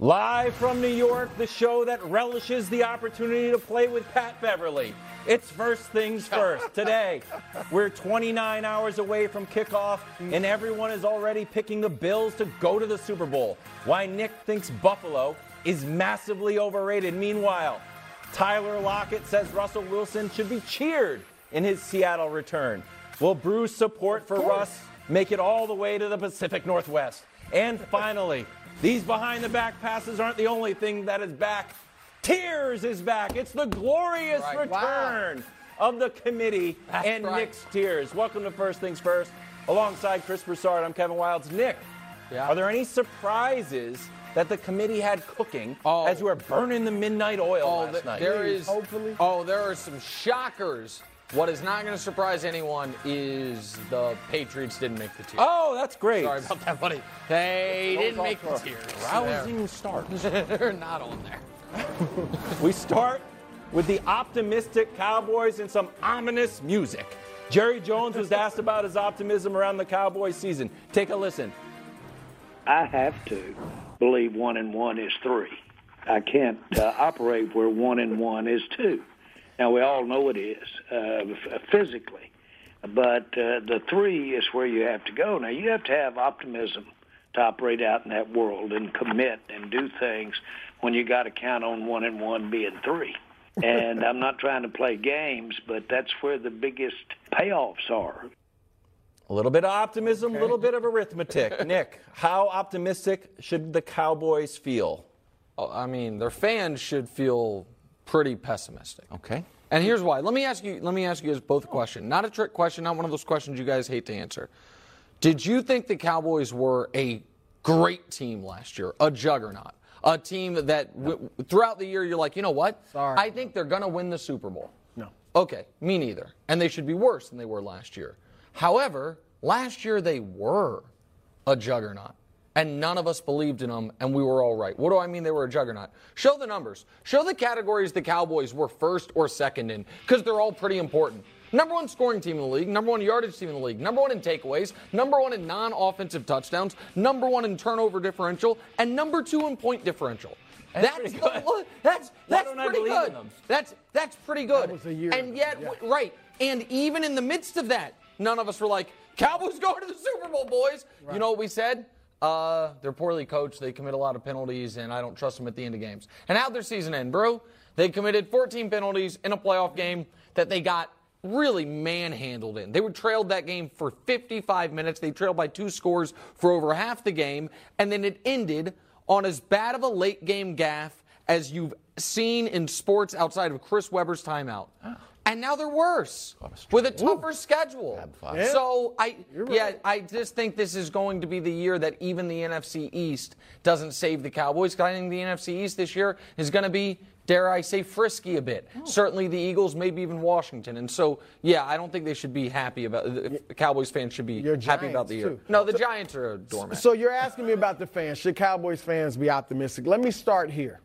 Live from New York, the show that relishes the opportunity to play with Pat Beverley. It's first things first. Today, we're 29 hours away from kickoff, and everyone is already picking the Bills to go to the Super Bowl. Why Nick thinks Buffalo is massively overrated. Meanwhile, Tyler Lockett says Russell Wilson should be cheered in his Seattle return. Will Brew's support for Russ make it all the way to the Pacific Northwest? And finally, these behind the back passes aren't the only thing that is back. Tears is back. It's the glorious Right. return of the committee That's and right. Nick's Tears. Welcome to First Things First. Alongside Chris Broussard, I'm Kevin Wildes. Nick, Yeah. are there any surprises that the committee had cooking Oh. as you were burning the midnight oil Oh, last th- night? there is. hopefully. Oh, there are some shockers. What is not going to surprise anyone is the Patriots didn't make the tier. Oh, that's great. Sorry about that, buddy. They Don't didn't make the us. tiers. Rousing start. They're, they're not on there. We start with the optimistic Cowboys and some ominous music. Jerry Jones was asked about his optimism around the Cowboys season. Take a listen. I have to believe one and one is three. I can't uh, operate where one and one is two. Now we all know it is uh, physically, but uh, the three is where you have to go. Now you have to have optimism to operate out in that world and commit and do things when you got to count on one and one being three. And I'm not trying to play games, but that's where the biggest payoffs are. A little bit of optimism, a little bit of arithmetic. Nick, how optimistic should the Cowboys feel? Oh, I mean, their fans should feel pretty pessimistic. Okay. And here's why. Let me ask you. Let me ask you guys both a question. Not a trick question. Not one of those questions you guys hate to answer. Did you think the Cowboys were a great team last year, a juggernaut, a team that w- throughout the year you're like, you know what? Sorry. I think they're going to win the Super Bowl. No. Okay, me neither. And they should be worse than they were last year. However, last year they were a juggernaut. And none of us believed in them, and we were all right. What do I mean they were a juggernaut? Show the numbers. Show the categories the Cowboys were first or second in, because they're all pretty important. Number one scoring team in the league, number one yardage team in the league, number one in takeaways, number one in non offensive touchdowns, number one in turnover differential, and number two in point differential. That's, pretty the- good. look, that's that's don't I pretty in good. them? That's that's pretty good. was a year and yet, yeah. w- right, and even in the midst of that, none of us were like, "Cowboys going to the Super Bowl, boys." You know what we said? Uh, they're poorly coached. They commit a lot of penalties, and I don't trust them at the end of games. And how'd their season end, bro? They committed 14 penalties in a playoff game that they got really manhandled in. They were trailed that game for 55 minutes. They trailed by two scores for over half the game, and then it ended on as bad of a late game gaffe as you've seen in sports outside of Chris Webber's timeout. And now they're worse with a tougher schedule. So I, yeah, I just think this is going to be the year that even the NFC East doesn't save the Cowboys. I think the NFC East this year is going to be, dare I say, frisky a bit. Oh. Certainly the Eagles, maybe even Washington. And so, yeah, I don't think they should be happy about. The Cowboys fans should be Your happy about the year. too. No, the Giants are a doormat. So you're asking me about the fans. Should Cowboys fans be optimistic? Let me start here.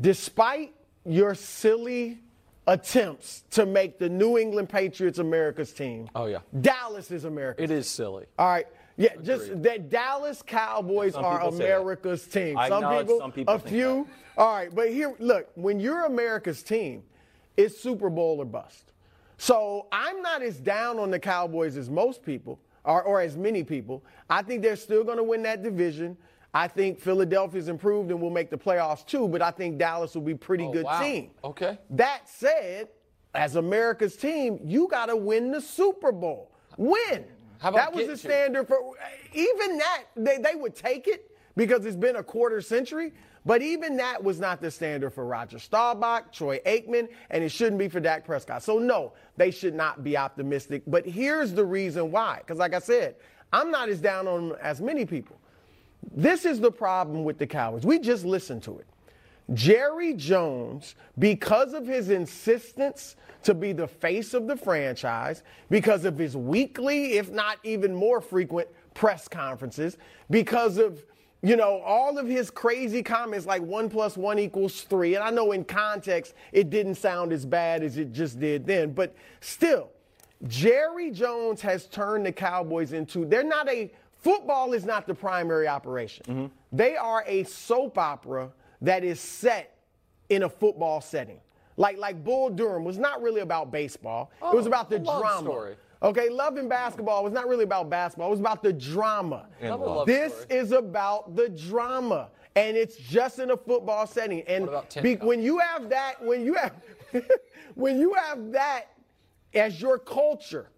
Despite your silly attempts to make the New England Patriots America's team, Oh, yeah. Dallas is America's. it is silly. All right. Yeah, just that Dallas Cowboys Some are people say that. America's team. I some people, some people a think few. All right, but here, look, when you're America's team, it's Super Bowl or bust. So I'm not as down on the Cowboys as most people, or, or as many people. I think they're still going to win that division. I think Philadelphia's improved and will make the playoffs too, but I think Dallas will be a pretty Oh, good wow. team. Okay. That said, as America's team, you got to win the Super Bowl. Win. How about that was the standard for even that they, they would take it because it's been a quarter century. But even that was not the standard for Roger Staubach, Troy Aikman, and it shouldn't be for Dak Prescott. So no, they should not be optimistic. But here's the reason why. Because like I said, I'm not as down on them as many people. This is the problem with the Cowboys. We just listen to it. Jerry Jones, because of his insistence to be the face of the franchise, because of his weekly, if not even more frequent, press conferences, because of you know, all of his crazy comments like one plus one equals three. And I know in context it didn't sound as bad as it just did then, but still, Jerry Jones has turned the Cowboys into, they're not a, football is not the primary operation. They are a soap opera that is set in a football setting. Like, like Bull Durham was not really about baseball. it was Oh, about the drama. story. Okay, love and basketball was not really about basketball. It was about the drama. Love a love This story. is about the drama, and it's just in a football setting. And What about Tim be- when you have that, when you have, when you have that as your culture,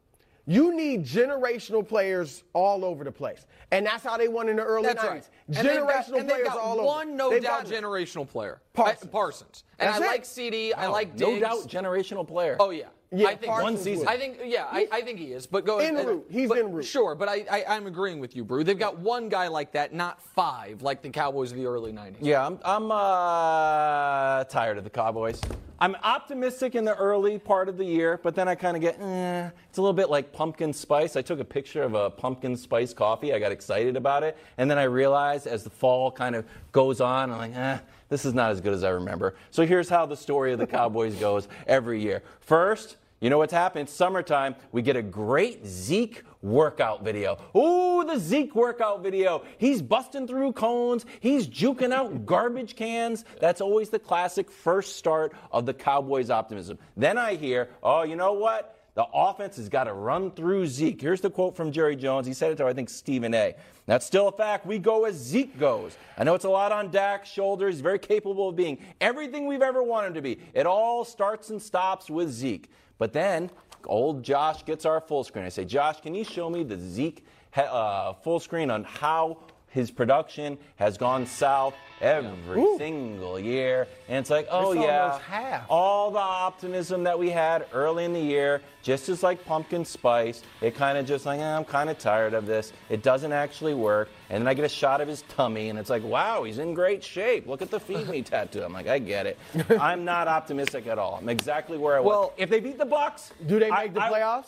you need generational players all over the place, and that's how they won in the early That's 90s. right. And they've got- Generational and they've players got all over. one no They've doubt got- generational player. Parsons. I- Parsons. And That's I it. like CD. I like no Diggs. doubt generational player. Oh yeah. Yeah, I think Parsons One season. would. I think yeah, I, I think he is. But go in uh, route. He's but- en route. Sure, but I, I I'm agreeing with you, Brew. They've got one guy like that, not five, like the Cowboys of the early '90s. Yeah, I'm, I'm uh, tired of the Cowboys. I'm optimistic in the early part of the year, but then I kind of get, eh, it's a little bit like pumpkin spice. I took a picture of a pumpkin spice coffee. I got excited about it. And then I realized as the fall kind of goes on, I'm like, eh, this is not as good as I remember. So here's how the story of the Cowboys goes every year. First, you know what's happened? Summertime. We get a great Zeke workout video. Ooh, the Zeke workout video. He's busting through cones. He's juking out garbage cans. That's always the classic first start of the Cowboys' optimism. Then I hear, oh, you know what? The offense has got to run through Zeke. Here's the quote from Jerry Jones. He said it to, I think, Stephen A. That's still a fact. We go as Zeke goes. I know it's a lot on Dak's shoulders. He's very capable of being everything we've ever wanted to be. It all starts and stops with Zeke. But then old Josh gets our full screen. I say, Josh, can you show me the Zeke uh, full screen on how his production has gone south every single year? And it's like, oh It's yeah, half. all the optimism that we had early in the year, just as like pumpkin spice, it kind of just like, eh, I'm kind of tired of this. It doesn't actually work. And then I get a shot of his tummy, and it's like, wow, he's in great shape. Look at the feed me tattoo. I'm like, I get it. I'm not optimistic at all. I'm exactly where I was. Well- if they beat the Bucks, Do they I- make the I- playoffs?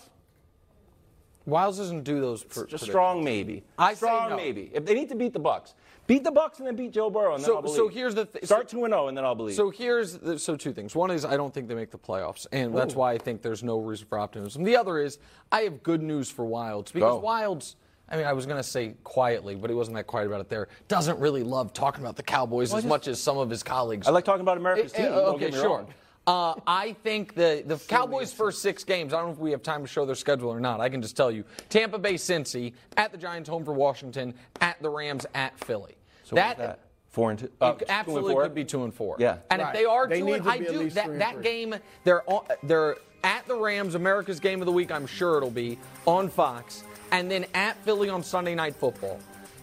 Wildes doesn't do those. For, Just strong maybe. I say strong no. maybe. If they need to beat the Bucks, beat the Bucks and then beat Joe Burrow, and then So- I'll believe. so here's the thi- start two and zero, and then I'll believe. So here's the, so two things. One is I don't think they make the playoffs, and that's why I think there's no reason for optimism. The other is I have good news for Wildes because Go. Wildes. I mean, I was going to say quietly, but he wasn't that quiet about it there. Doesn't really love talking about the Cowboys as much as some of his colleagues. I like talking about America's Eh, team. eh, don't okay, get me sure. Wrong. Uh, I think the, the Cowboys' first six games, I don't know if we have time to show their schedule or not. I can just tell you Tampa Bay, Cincy, at the Giants, home for Washington, at the Rams, at Philly. So what's that? Four and two. uh, two It and absolutely four? could be two and four. Yeah. And Right. if they are They two need and to I be at do least three that that game they're on, they're at the Rams, America's game of the week. I'm sure it'll be on Fox, and then at Philly on Sunday Night Football.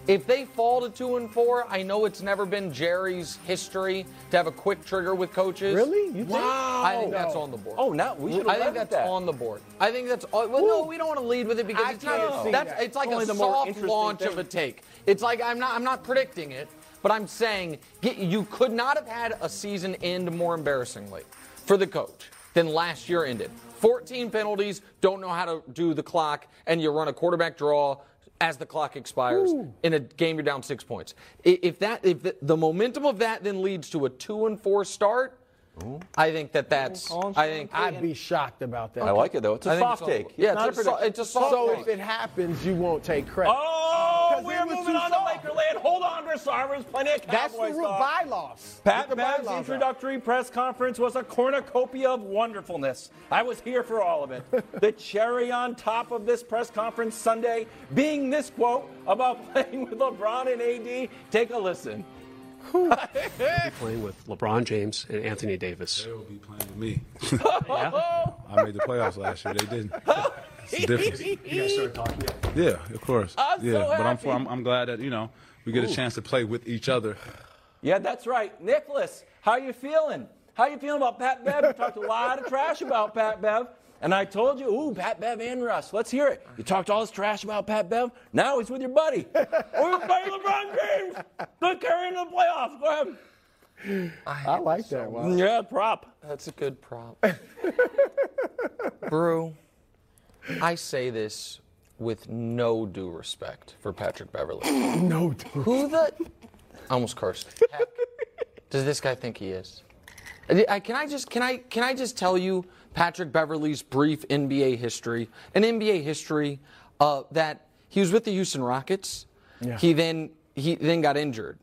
If they fall to two and four, I know it's never been Jerry's history to have a quick trigger with coaches. Really? You think? I think Wow. that's on the board. Oh, now we should have done that. I think that's that. on the board. I think that's uh, well. No, we don't want to lead with it because I it's not. can't That's that. it's like Only a soft launch thing. of a take. It's like I'm not I'm not predicting it, but I'm saying get, you could not have had a season end more embarrassingly for the coach than last year ended. 14 penalties, don't know how to do the clock, and you run a quarterback draw as the clock expires in a game you're down six points. If that if the, the momentum of that then leads to a two and four start, I think that that's I think I'd be shocked about that. I like it though. It's a I soft it's take. board. Yeah, it's a a so- it's a soft So take. if it happens, you won't take credit. Oh, we're moving on to soft. Laker land. Hold on Sarver's plenty of That's Cowboys the rule talk. bylaws. Pat Bev's introductory press conference was a cornucopia of wonderfulness. I was here for all of it. the cherry on top of this press conference Sunday being this quote about playing with LeBron and AD. Take a listen. Playing with LeBron James and Anthony Davis. They'll be playing with me. I made the playoffs last year. They didn't. It's the difference. You guys started talking yet? Yeah, of course. I'm yeah, so but I'm, happy. I'm I'm glad that you know we get a chance to play with each other. Yeah, that's right. Nicholas, how you feeling? How you feeling about Pat Bev? You talked a lot of trash about Pat Bev. And I told you, ooh, Pat Bev and Russ. Let's hear it. You talked all this trash about Pat Bev. Now he's with your buddy. We're playing LeBron James. They're carrying the playoffs. Go ahead. I like that. one. Yeah, prop. That's a good prop. Brew, I say this with no due respect for Patrick Beverley. No, due. Who the. I almost cursed. Heck does this guy think he is? I- I- Can I just can I can I just tell you Patrick Beverley's brief NBA history, an NBA history uh, that he was with the Houston Rockets. He then he then got injured,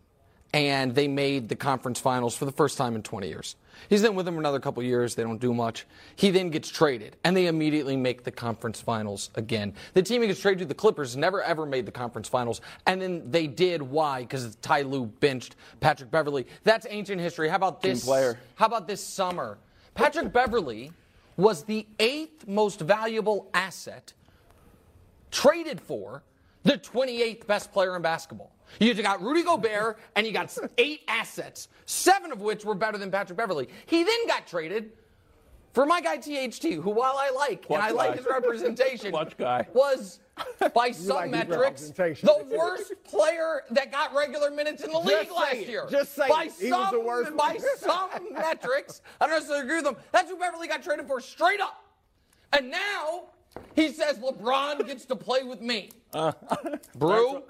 and they made the conference finals for the first time in 20 years. He's then with them another couple years. They don't do much. He then gets traded, and they immediately make the conference finals again. The team he gets traded to, the Clippers, never ever made the conference finals, and then they did. Why? Because Ty Lue benched Patrick Beverley. That's ancient history. How about this? player. How about this summer? Patrick Beverley was the eighth most valuable asset traded for the 28th best player in basketball. You got Rudy Gobert and you got eight assets, seven of which were better than Patrick Beverley. He then got traded for my guy THT, who while I like and I like his representation, guy. was by some like metrics the worst player that got regular minutes in the league last it. year. Just say by it. He some, was the worst by some metrics. I don't necessarily agree with them. That's who Beverley got traded for straight up. And now he says LeBron gets to play with me. Uh, Brew,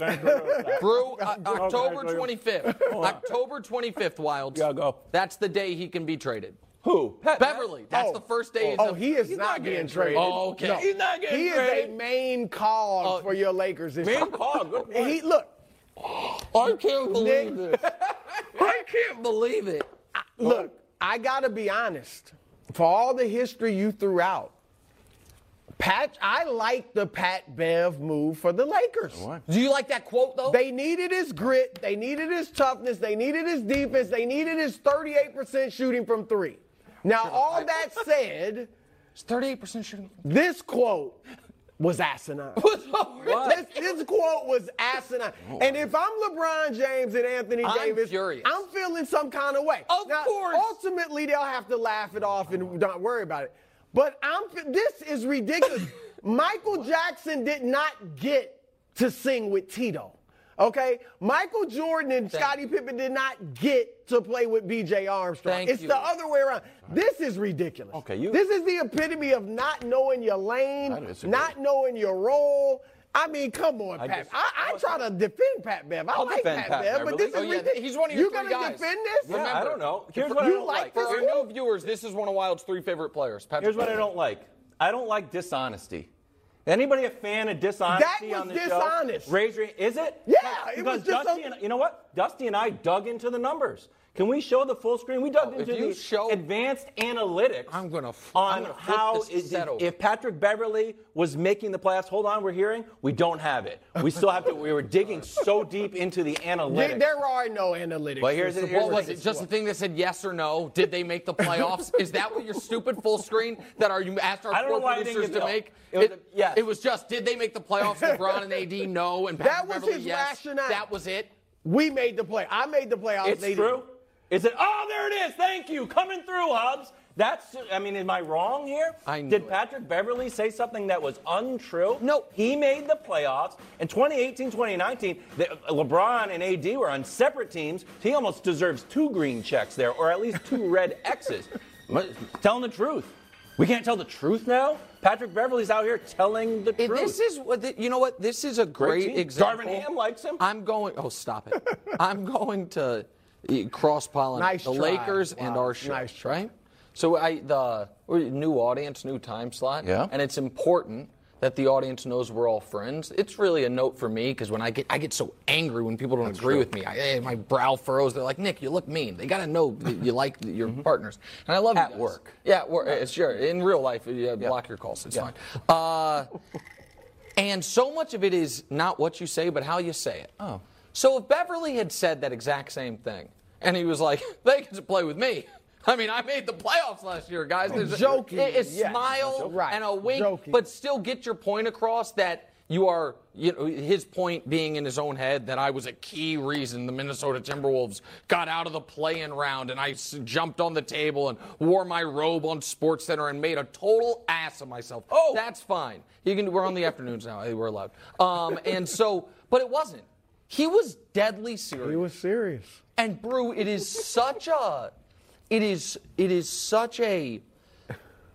Brew, uh, October 25th. October 25th, Wildes. Yeah, go. That's the day he can be traded. Who? Pat Beverley. That's the oh. first day. he's Oh, he is He's not, not being getting traded. traded. Oh, okay. No. He's not getting traded. He is a main cog Oh. for your Lakers this Main year. cog, good point. He look. I can't believe Nick. it. I can't believe it. Look, I gotta be honest. For all the history you threw out, Pat, I like the Pat Bev move for the Lakers. Do you like that quote though? They needed his grit. They needed his toughness. They needed his defense. They needed his 38% shooting from three. Now, all that said, It's 38% shooting. this quote was asinine. This, this quote was asinine. And if I'm LeBron James and Anthony I'm Davis, furious. I'm feeling some kind of way. Of now, course. Ultimately, they'll have to laugh it off and not worry about it. But I'm. This is ridiculous. Michael Jackson did not get to sing with Tito. Okay, Michael Jordan and Thank Scottie Pippen did not get to play with B.J. Armstrong. Thank it's you. the other way around. This is ridiculous. Okay, you- This is the epitome of not knowing your lane, not knowing your role. I mean, come on, I Pat. dis- I, I try to defend Pat Bev. I I'll like defend Pat, Pat Bev, but Beverley. this is Oh, yeah, ridiculous. he's one of your You're gonna defend this? Yeah, I don't know. Here's what I don't like like. this For our new viewers, this is one of Wildes' three favorite players. Patrick Here's what I don't like. I don't like dishonesty. Anybody a fan of dishonesty was on the dishonest. show? Raise your Is it? Yeah, it because was just Dusty and you know what? Dusty and I dug into the numbers. Can we show the full screen? We dug Oh, into the show- advanced analytics I'm gonna f- on I'm gonna flip how this is- if Patrick Beverley was making the playoffs. Hold on, we're hearing we don't have it. We still have to. We were digging so deep into the analytics. there are no analytics. But here's the- here's What was it? Just a quote. thing that said yes or no? Did they make the playoffs? Is that what your stupid full screen that are you asked our I don't know four why producers get to the- make? it was a- yes. It was just did they make the playoffs? LeBron and AD no, and Patrick That was Beverley his yes. rationale. That was it. We made the play. I made the playoffs. It's they true. didn't. Is it? Oh, there it is. Thank you. Coming through, Hubs. That's. I mean, am I wrong here? I knew Did it. Patrick Beverley say something that was untrue? No. He made the playoffs in 2018, 2019. The, LeBron and AD were on separate teams. He almost deserves two green checks there, or at least two red X's. Telling the truth. We can't tell the truth now. Patrick Beverley's out here telling the truth. This is what, you know. What this is a great team. example. Darvin Ham likes him. I'm going. Oh, stop it! I'm going to cross pollinate Nice the try. Lakers and our show. Nice try. Right. So I the new audience, new time slot. Yeah. And it's important that the audience knows we're all friends. It's really a note for me because when I get I get so angry when people don't agree with me. I, eh, my brow furrows. They're like, Nick, you look mean. They got to know that you like your partners. And I love At you work. Yeah, at work. eh, Sure. In real life, yeah, block your calls. It's fine. Uh, and so much of it is not what you say, but how you say it. Oh. So if Beverley had said that exact same thing, and he was like, they get to play with me. I mean, I made the playoffs last year, guys. There's a- Joking, a, a smile and a wink, Joking. but still get your point across that you are, you know, his point being in his own head that I was a key reason the Minnesota Timberwolves got out of the play-in round, and I s- jumped on the table and wore my robe on Sports Center and made a total ass of myself. Oh, that's fine. You can. We're on the afternoons now. We're allowed. Um, and so, but it wasn't. He was deadly serious. He was serious. And Brew, it is such a, it is it is such a,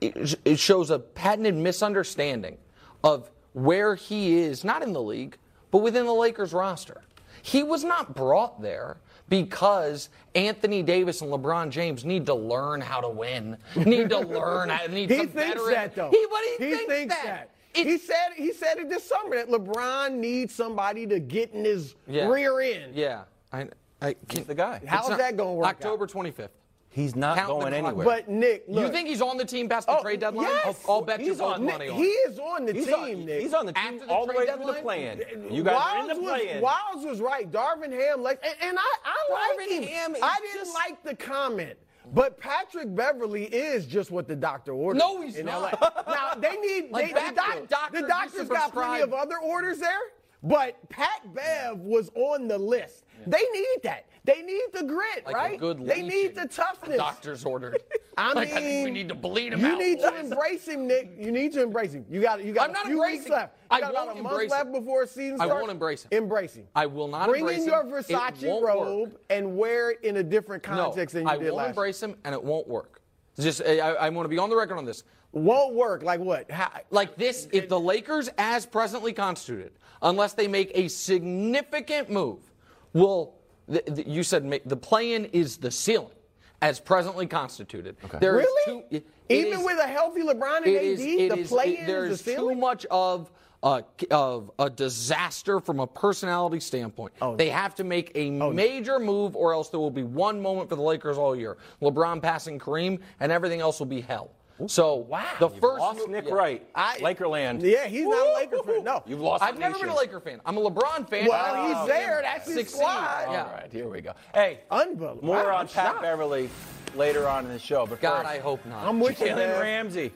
it, it shows a patented misunderstanding of where he is, not in the league, but within the Lakers roster. He was not brought there because Anthony Davis and LeBron James need to learn how to win, need to learn, how, to need He some thinks that though. He, but he, thinks, that. that. It- he said he said it this summer that LeBron needs somebody to get in his Yeah. rear end. Yeah, I, I He's the guy. How's not- that gonna work out? October 25th. He's not Count the going anywhere. But Nick, look, you think he's on the team past the Oh, trade deadline? yes. I'll, I'll bet He's you both on- money on he is on the he's team, on, Nick. he's on the team After the all the trade way through the deadline? You guys are in the Wildes was, play-in. Wildes was right. Darvin Ham, like, and, and I, I like him. Ham I didn't just- like the comment. But Patrick Beverley is just what the doctor ordered. No, he's in not. LA. Now they need Like, they, the, doc, when doctors the doctor's got plenty of other orders there. But Pat Bev was on the list. They need that. They need the grit, Like right? they need the toughness. Doctors ordered. I Like, mean, I think we need to bleed him you out. You need to embrace him, Nick. You need to embrace him. You got you got I'm not a few weeks embracing- left. You I got about won't a month left him. before season starts. I won't embrace him. Embrace him. I will not Bring embrace in your Versace won't work. robe and wear it in a different context no, than you I did won't last. embrace him, and it won't work. Just, I, I want to be on the record on this. Won't work. Like what? How, Like this, if the Lakers, as presently constituted, unless they make a significant move, will th- th- you said ma- the play-in is the ceiling, as presently constituted. There is really? too- it Even is- with a healthy LeBron and AD, is- it the is- play it- in there is the is too much of a, of a disaster from a personality standpoint. Oh, they have to make a oh, major move, or else there will be one moment for the Lakers all year: LeBron passing Kareem, and everything else will be hell. So wow, the You've first lost move- Nick yeah. Wright, I- Lakerland. Yeah, he's not a Laker fan. No. You've lost. I've never nation. been a Laker fan. I'm a LeBron fan. Well, I he's don't there. see him That's his succeed. squad. Yeah. All right, here we go. Hey, Unbelievable. more on Pat shocked. Beverley later on in the show. But God, first, I hope not. I'm with you, Jalen man. Ramsey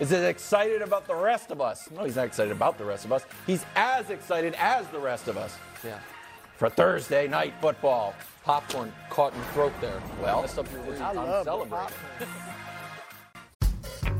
is as excited about the rest of us. No, he's not excited about the rest of us. He's as excited as the rest of us yeah. for Thursday night football. Popcorn caught in your throat there. Well, Messed up your read. I I'm love the celebrating.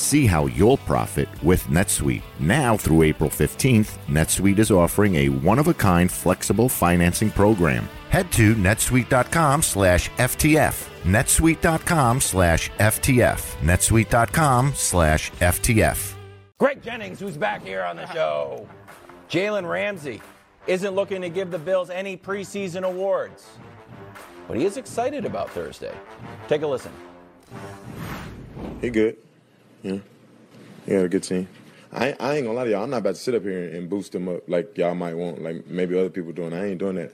See how you'll profit with NetSuite. Now through April 15th, NetSuite is offering a one-of-a-kind flexible financing program. Head to netsuite.com slash FTF. netsuite.com slash FTF. netsuite.com slash FTF. Greg Jennings, who's back here on the show. Jalen Ramsey isn't looking to give the Bills any preseason awards, but he is excited about Thursday. Take a listen. He good. Yeah. Had a good team. I, I ain't gonna lie to y'all. I'm not about to sit up here and boost them up like y'all might want, like maybe other people doing. I ain't doing that.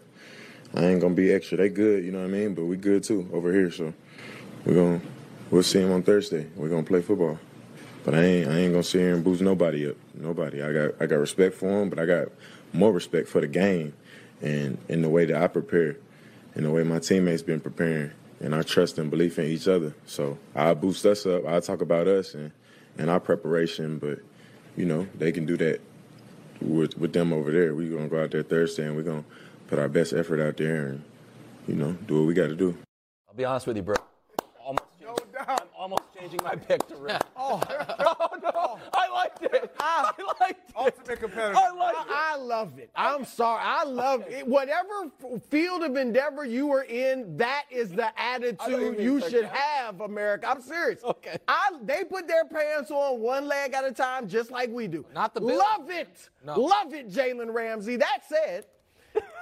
I ain't gonna be extra. They good, you know what I mean? But we good too over here. So we're gonna we'll see him on Thursday. We're gonna play football. But I ain't I ain't gonna sit here and boost nobody up. Nobody. I got I got respect for them, but I got more respect for the game and in the way that I prepare, and the way my teammates been preparing, and our trust and belief in each other. So I boost us up. I talk about us and and our preparation, but you know they can do that with with them over there. We're gonna go out there Thursday and we're gonna put our best effort out there and you know do what we got to do. I'll be honest with you, bro. Almost changing, I'm almost changing my pick to Rick. Oh, no, oh. I liked it. Ah. I liked it. Ultimate competitor. I liked it. I love it. I'm sorry. I love it. Whatever field of endeavor you are in, that is the attitude you should have, America. I'm serious. Okay. I, they put their pants on one leg at a time, just like we do. Not the Bills. Love it. No. Love it, Jalen Ramsey. That said,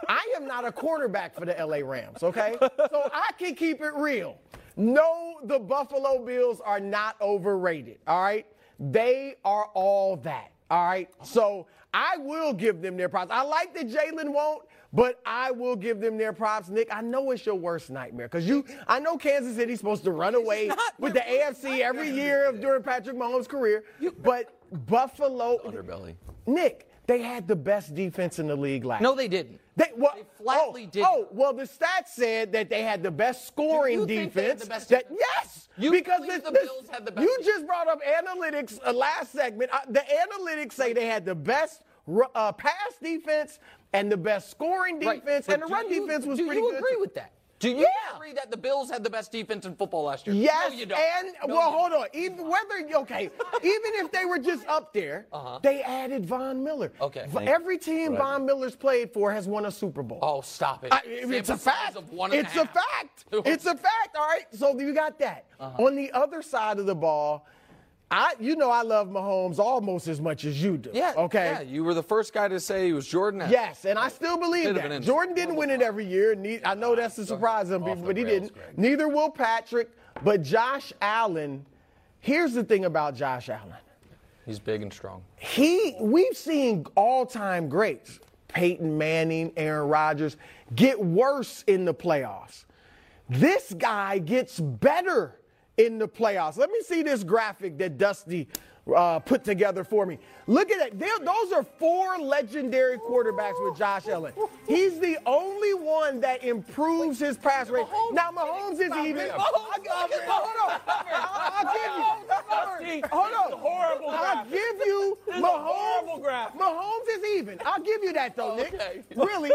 I am not a quarterback for the LA Rams, okay? So I can keep it real. No, the Buffalo Bills are not overrated, all right? They are all that, all right? So I will give them their props. I like that Jalen won't, but I will give them their props. Nick, I know it's your worst nightmare because you, I know Kansas City's supposed to run away with the AFC every year of during Patrick Mahomes' career, but Buffalo, Underbelly. Nick, they had the best defense in the league last. No, they didn't. They, well, They flatly oh, didn't. Oh, well, the stats said that they had the best scoring you think they had defense. the best that, defense? yes, You because this, the this- Bills had the best You defense? just brought up analytics uh, last segment. Uh, the analytics say they had the best uh, pass defense and the best scoring defense, But and the run you- defense was pretty good. do you agree with that? Do you Yeah. agree that the Bills had the best defense in football last year? Yes, no, you don't. and No, well, hold on. Even whether okay, even if they were just up there, they added Von Miller. Uh-huh. Okay. Every team Von Miller's played for has won a Super Bowl. Oh, stop it. I, it's a fact. of one and a It's a half. fact. It's a fact. All right. So you got that. Uh-huh. On the other side of the ball, I you know I love Mahomes almost as much as you do. Yeah. Okay. Yeah, you were the first guy to say he was Jordan. Yes, and I still believe Bit that. an Jordan didn't win it every year. Ne- I know that's a surprise on people, but he didn't. Neither will Patrick. But Josh Allen, here's the thing about Josh Allen. He's big and strong. He, we've seen all-time greats, Peyton Manning, Aaron Rodgers, get worse in the playoffs. This guy gets better in the playoffs. Let me see this graphic that Dusty uh, put together for me. Look at it. They're- those are four legendary quarterbacks with Josh Allen. He's the only one that improves his pass rate. Now Mahomes is even. Hold on. I'll, give you. Hold on. horrible I'll give you This is a Mahomes. Mahomes is even. I'll give you that though, Nick. Really,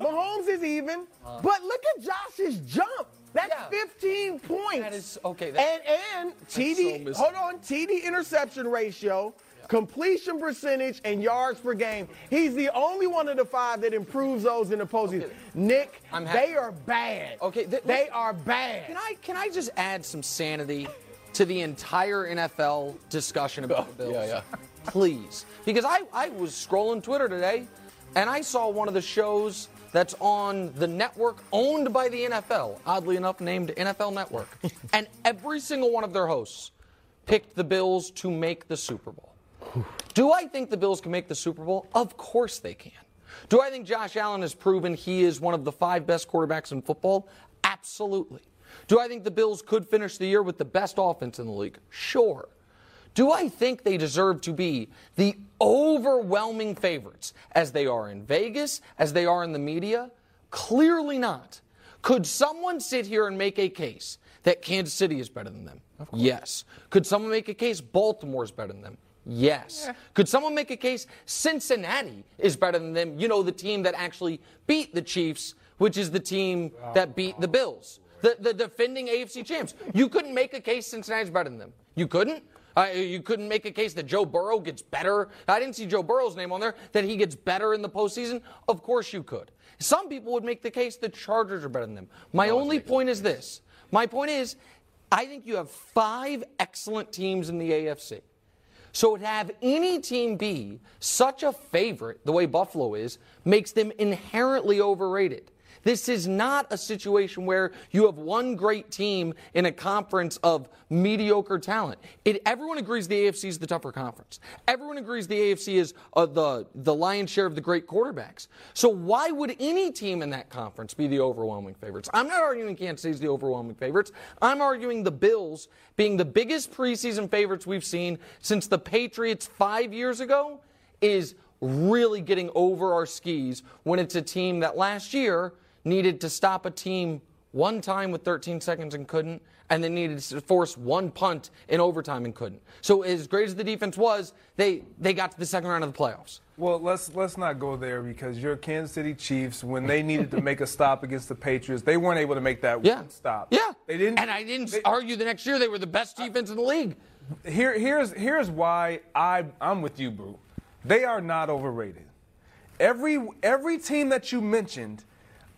Mahomes is even. But look at Josh's jump. That's Yeah. 15 points. That is- okay, that- and and TD. so hold on, TD interception ratio. Completion percentage and yards per game. He's the only one of the five that improves those in the postseason. Nick, I'm they are bad. Okay, th- they are bad. Can I can I just add some sanity to the entire NFL discussion about the Bills? yeah, yeah. Please. Because I, I was scrolling Twitter today and I saw one of the shows that's on the network owned by the NFL, oddly enough named NFL Network. and every single one of their hosts picked the Bills to make the Super Bowl. Do I think the Bills can make the Super Bowl? Of course they can. Do I think Josh Allen has proven he is one of the five best quarterbacks in football? Absolutely. Do I think the Bills could finish the year with the best offense in the league? Sure. Do I think they deserve to be the overwhelming favorites as they are in Vegas, as they are in the media? Clearly not. Could someone sit here and make a case that Kansas City is better than them? Yes. Could someone make a case Baltimore is better than them? Yes. Could someone make a case Cincinnati is better than them? You know, the team that actually beat the Chiefs, which is the team that beat the Bills, the, the defending AFC champs. You couldn't make a case Cincinnati's better than them. You couldn't? Uh, you couldn't make a case that Joe Burrow gets better. I didn't see Joe Burrow's name on there, that he gets better in the postseason. Of course you could. Some people would make the case the Chargers are better than them. My only point is this. My point is, I think you have five excellent teams in the AFC. So to have any team be such a favorite, the way Buffalo is, makes them inherently overrated. This is not a situation where you have one great team in a conference of mediocre talent. It, everyone agrees the AFC is the tougher conference. Everyone agrees the AFC is uh, the, the lion's share of the great quarterbacks. So why would any team in that conference be the overwhelming favorites? I'm not arguing Kansas City's the overwhelming favorites. I'm arguing the Bills being the biggest preseason favorites we've seen since the Patriots five years ago is really getting over our skis when it's a team that last year needed to stop a team one time with 13 seconds and couldn't, and then needed to force one punt in overtime and couldn't. So as great as the defense was, they they got to the second round of the playoffs. Well, let's let's not go there because your Kansas City Chiefs, when they needed to make a stop against the Patriots, they weren't able to make that Yeah. one stop. Yeah, they didn't. And I didn't argue the next year they were the best defense in the league. Here, here's here's why I I'm with you, Brew. They are not overrated. Every every team that you mentioned,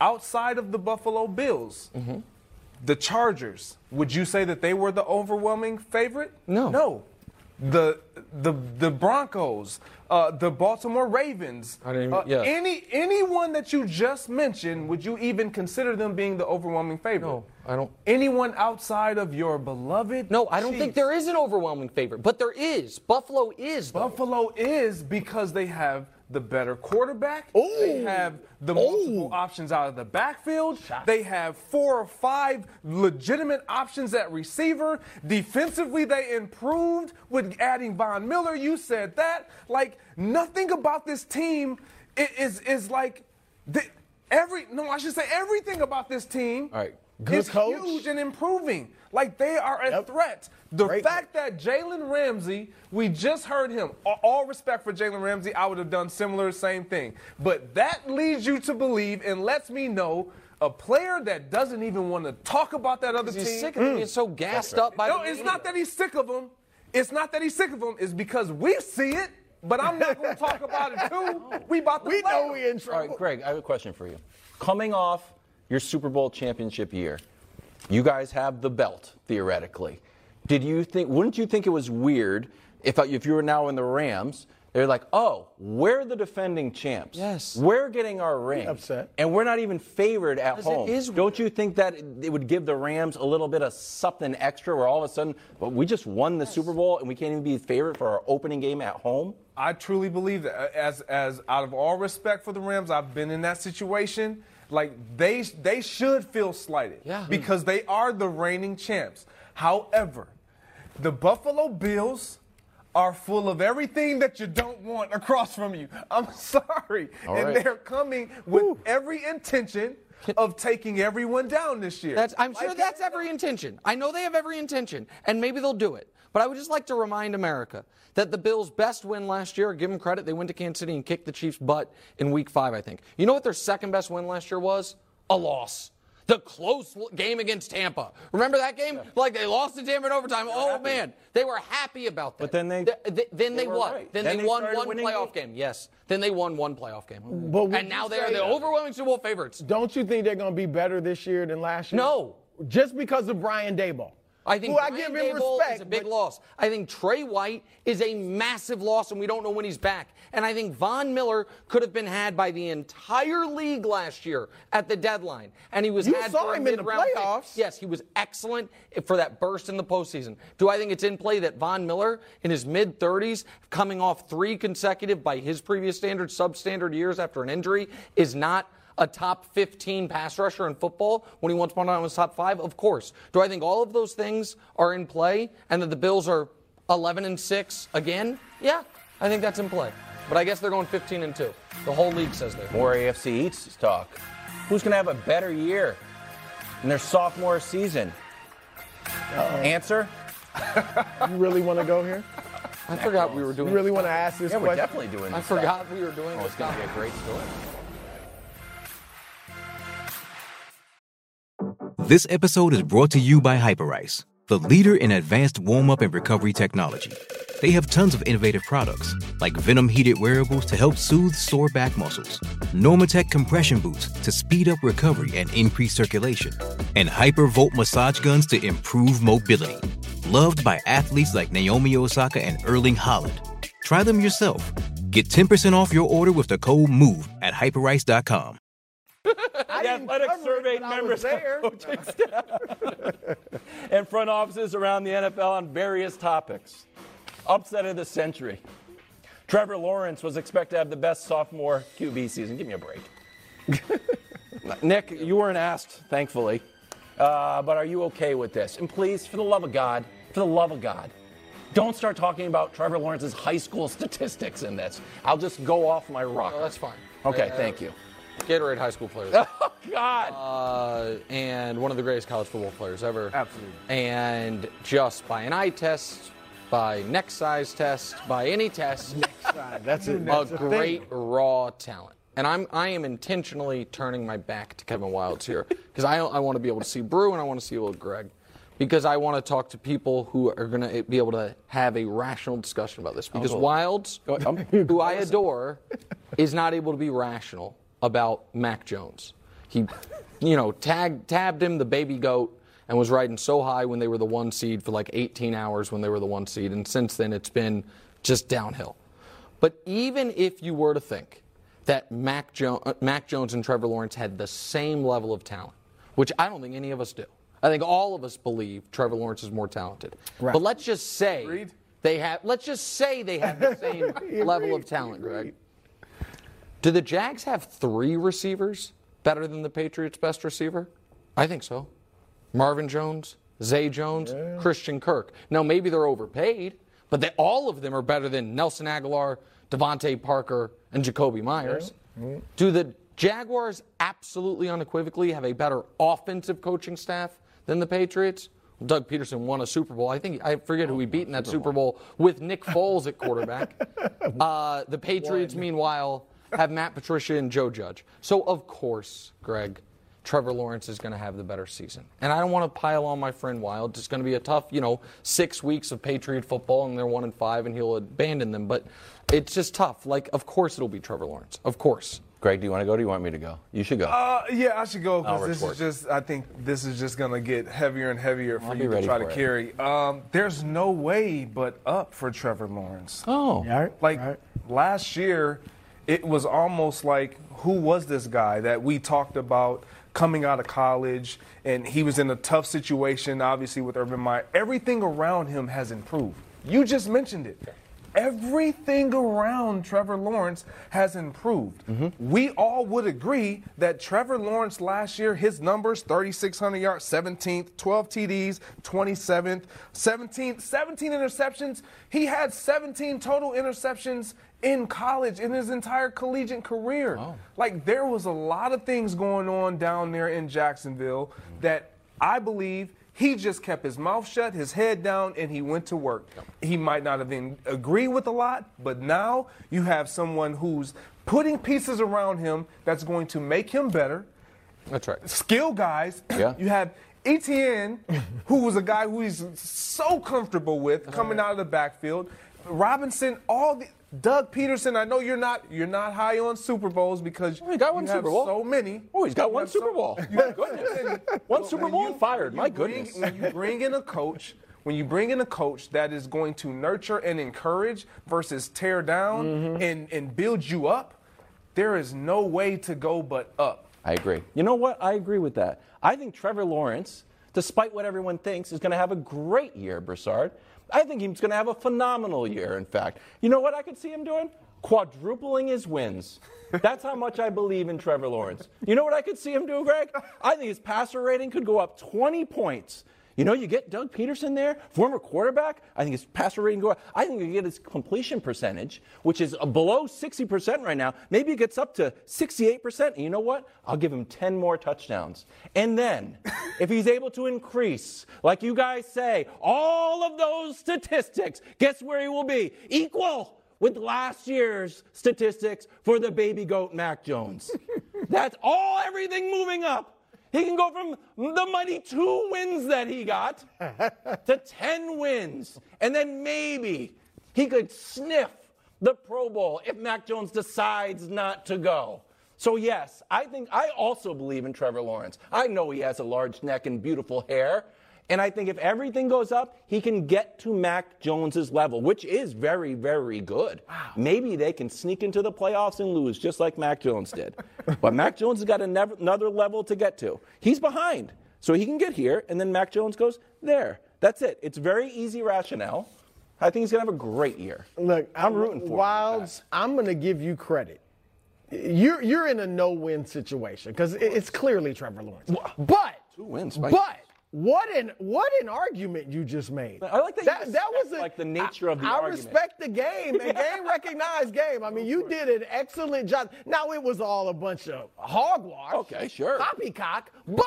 outside of the Buffalo Bills, Mm-hmm. the Chargers, would you say that they were the overwhelming favorite? No. No. The the the Broncos, uh, the Baltimore Ravens, I didn't even- uh, yeah. any anyone that you just mentioned, would you even consider them being the overwhelming favorite? No, I don't. Anyone outside of your beloved? No, I don't think there is an overwhelming favorite, but there is. Buffalo is. though. Buffalo is because they have the better quarterback. They have the multiple options out of the backfield. They have four or five legitimate options at receiver. Defensively, they improved with adding Von Miller. You said that. Like nothing about this team is is like the, every no, I should say everything about this team. All right. Good is coach. huge and improving. Like they are a threat. The Great fact that Jalen Ramsey, we just heard him. All respect for Jalen Ramsey, I would have done similar, same thing. But that leads you to believe and lets me know a player that doesn't even want to talk about that other He's team. He's sick of him. Mm. He's so gassed up by No, the it's media. not that he's sick of him. It's not that he's sick of him. It's because we see it. But I'm not going to talk about it too. We about to We play know him. we in trouble. right, Greg, I have a question for you. Coming off your Super Bowl championship year, you guys have the belt theoretically. Did you think? Wouldn't you think it was weird if uh, if you were now in the Rams? They're like, oh, we're the defending champs. Yes. We're getting our ring. upset. And we're not even favored at Because it home. is Don't you think that it would give the Rams a little bit of something extra where all of a sudden, well, we just won the Super Bowl and we can't even be favorite for our opening game at home? I truly believe that. Uh, as as out of all respect for the Rams, I've been in that situation. Like they they should feel slighted. Yeah. Hmm. Because they are the reigning champs. However, the Buffalo Bills are full of everything that you don't want across from you. I'm sorry. All and right. they're coming with every intention of taking everyone down this year. That's, I'm sure Like- that's every intention. I know they have every intention, and maybe they'll do it. But I would just like to remind America that the Bills' best win last year, give them credit, they went to Kansas City and kicked the Chiefs' butt in week five, I think. You know what their second best win last year was? A loss. The close game against Tampa. Remember that game? Like they lost to Tampa in overtime. Oh, man. They were happy about that. But then they- Th- th- then they, were won. right. Then, Then they, they won one playoff games. game. Yes. Then they won one playoff game. But and now they are say- the overwhelming Super Bowl favorites. Don't you think they're going to be better this year than last year? No. Just because of Brian Daboll. I think Who I Brian give him Dable respect. is a big but- loss. I think Trey White is a massive loss, and we don't know when he's back. And I think Von Miller could have been had by the entire league last year at the deadline, and he was You had saw him in the mid-round pick. playoffs. Yes, he was excellent for that burst in the postseason. Do I think it's in play that Von Miller, in his mid 30s, coming off three consecutive by his previous standards, substandard years after an injury, is not? a top 15 pass rusher in football when he once upon a time was top five? Of course. Do I think all of those things are in play and that the Bills are 11 and 6 again? Yeah, I think that's in play. But I guess they're going 15 and 2. The whole league says they're. More AFC East talk. Who's going to have a better year in their sophomore season? Answer? You really want to go here? I forgot we were doing You really want to ask this Yeah, we're definitely doing I this forgot stuff. we were doing Oh, this it's going to be a great story. This episode is brought to you by Hyperice, the leader in advanced warm up and recovery technology. They have tons of innovative products, like Venom heated wearables to help soothe sore back muscles, Normatec compression boots to speed up recovery and increase circulation, and Hypervolt massage guns to improve mobility. Loved by athletes like Naomi Osaka and Erling Haaland. Try them yourself. Get 10% off your order with the code MOVE at hyperice.com. I the didn't athletic cover it, survey members, was there. coaching staff, and front offices around the NFL on various topics. Upset of the century. Trevor Lawrence was expected to have the best sophomore QB season. Give me a break. Nick, you weren't asked, thankfully. Uh, but are you okay with this? And please, for the love of God, for the love of God, don't start talking about Trevor Lawrence's high school statistics in this. I'll just go off my rock. No, that's fine. Okay, Uh, thank you. Gatorade high school players. Oh, God. Uh, and one of the greatest college football players ever. Absolutely. And just by an eye test, by neck size test, by any test, That's a thing. great raw talent. And I'm I am intentionally turning my back to Kevin Wildes here because I I want to be able to see Brew and I want to see little Greg because I want to talk to people who are going to eh, be able to have a rational discussion about this because Wildes, who I adore, is not able to be rational about Mac Jones. He, you know, tag, tabbed him the baby goat and was riding so high when they were the one seed for like 18 hours when they were the one seed, and since then it's been just downhill. But even if you were to think that Mac, jo- uh, Mac Jones and Trevor Lawrence had the same level of talent, which I don't think any of us do. I think all of us believe Trevor Lawrence is more talented. But let's just say they have. Let's just say they have the same level of talent, Greg. Do the Jags have three receivers better than the Patriots' best receiver? I think so. Marvin Jones, Zay Jones, Christian Kirk. Now maybe they're overpaid, but they, all of them are better than Nelson Agholor, DeVante Parker, and Jakobi Meyers. Do the Jaguars absolutely unequivocally have a better offensive coaching staff than the Patriots? Doug Pederson won a Super Bowl. I think I forget who he beat in that Super Bowl with Nick Foles at quarterback. Uh, the Patriots, meanwhile, have Matt Patricia and Joe Judge. So of course, Greg, Trevor Lawrence is going to have the better season. And I don't want to pile on my friend Wild. It's going to be a tough, you know, six weeks of Patriot football, and they're one and five, and he'll abandon them. But it's just tough. Like, of course, it'll be Trevor Lawrence. Of course. Greg, do you want to go? Or do you want me to go? You should go. Uh, yeah, I should go because this is just. I think this is just gonna get heavier and heavier for I'll you to try to it. carry. Um, there's no way but up for Trevor Lawrence. Oh, like last year, it was almost like who was this guy that we talked about coming out of college, and he was in a tough situation, obviously with Urban Meyer. Everything around him has improved. You just mentioned it. Everything around Trevor Lawrence has improved. Mm-hmm. We all would agree that Trevor Lawrence last year, his numbers 3,600 yards, 17th, 12 TDs, 27th, 17th, 17 interceptions. He had 17 total interceptions in college in his entire collegiate career. Oh. Like there was a lot of things going on down there in Jacksonville mm-hmm. that I believe he just kept his mouth shut, his head down, and he went to work. He might not have been agree with a lot, but now you have someone who's putting pieces around him that's going to make him better. That's right. Skill guys. Yeah. You have ETN, who was a guy who he's so comfortable with coming out of the backfield. Robinson, all the Doug Pederson. I know you're not you're not high on Super Bowls because he got one you have Super Bowl. so many. Oh, he's got You one have Super so- Bowl. you My have goodness. so many. One But Super Bowl you- and fired. My bring- goodness. When you bring in a coach, when you bring in a coach that is going to nurture and encourage versus tear down Mm-hmm. and and build you up, there is no way to go but up. I agree. You know what? I agree with that. I think Trevor Lawrence, despite what everyone thinks, is going to have a great year, Broussard. I think he's going to have a phenomenal year, in fact. You know what I could see him doing? Quadrupling his wins. That's how much I believe in Trevor Lawrence. You know what I could see him do, Greg? I think his passer rating could go up 20 points. You know, you get Doug Pederson there, former quarterback. I think his passer rating go. I think you get his completion percentage, which is below 60% right now. Maybe it gets up to 68%. And you know what? I'll give him 10 more touchdowns. And then, if he's able to increase, like you guys say, all of those statistics, guess where he will be? Equal with last year's statistics for the baby goat Mac Jones. That's all everything moving up. He can go from the mighty two wins that he got to 10 wins. And then maybe he could sniff the Pro Bowl if Mac Jones decides not to go. So, yes, I think I also believe in Trevor Lawrence. I know he has a large neck and beautiful hair. And I think if everything goes up, he can get to Mac Jones's level, which is very, very good. Maybe they can sneak into the playoffs and lose, just like Mac Jones did. but Mac Jones has got another level to get to. He's behind, so he can get here, and then Mac Jones goes there. That's it. It's very easy rationale. I think he's going to have a great year. Look, I'm rooting for him. Wildes. I'm going to give you credit. You're you're in a no-win situation because it's clearly Trevor Lawrence. But Two wins. but what an what an argument you just made. I like that that, that was a, like the nature of the I, I respect the game and game recognized game. I mean, you did an excellent job. Now it was all a bunch of hogwash. Okay, sure. Poppycock, but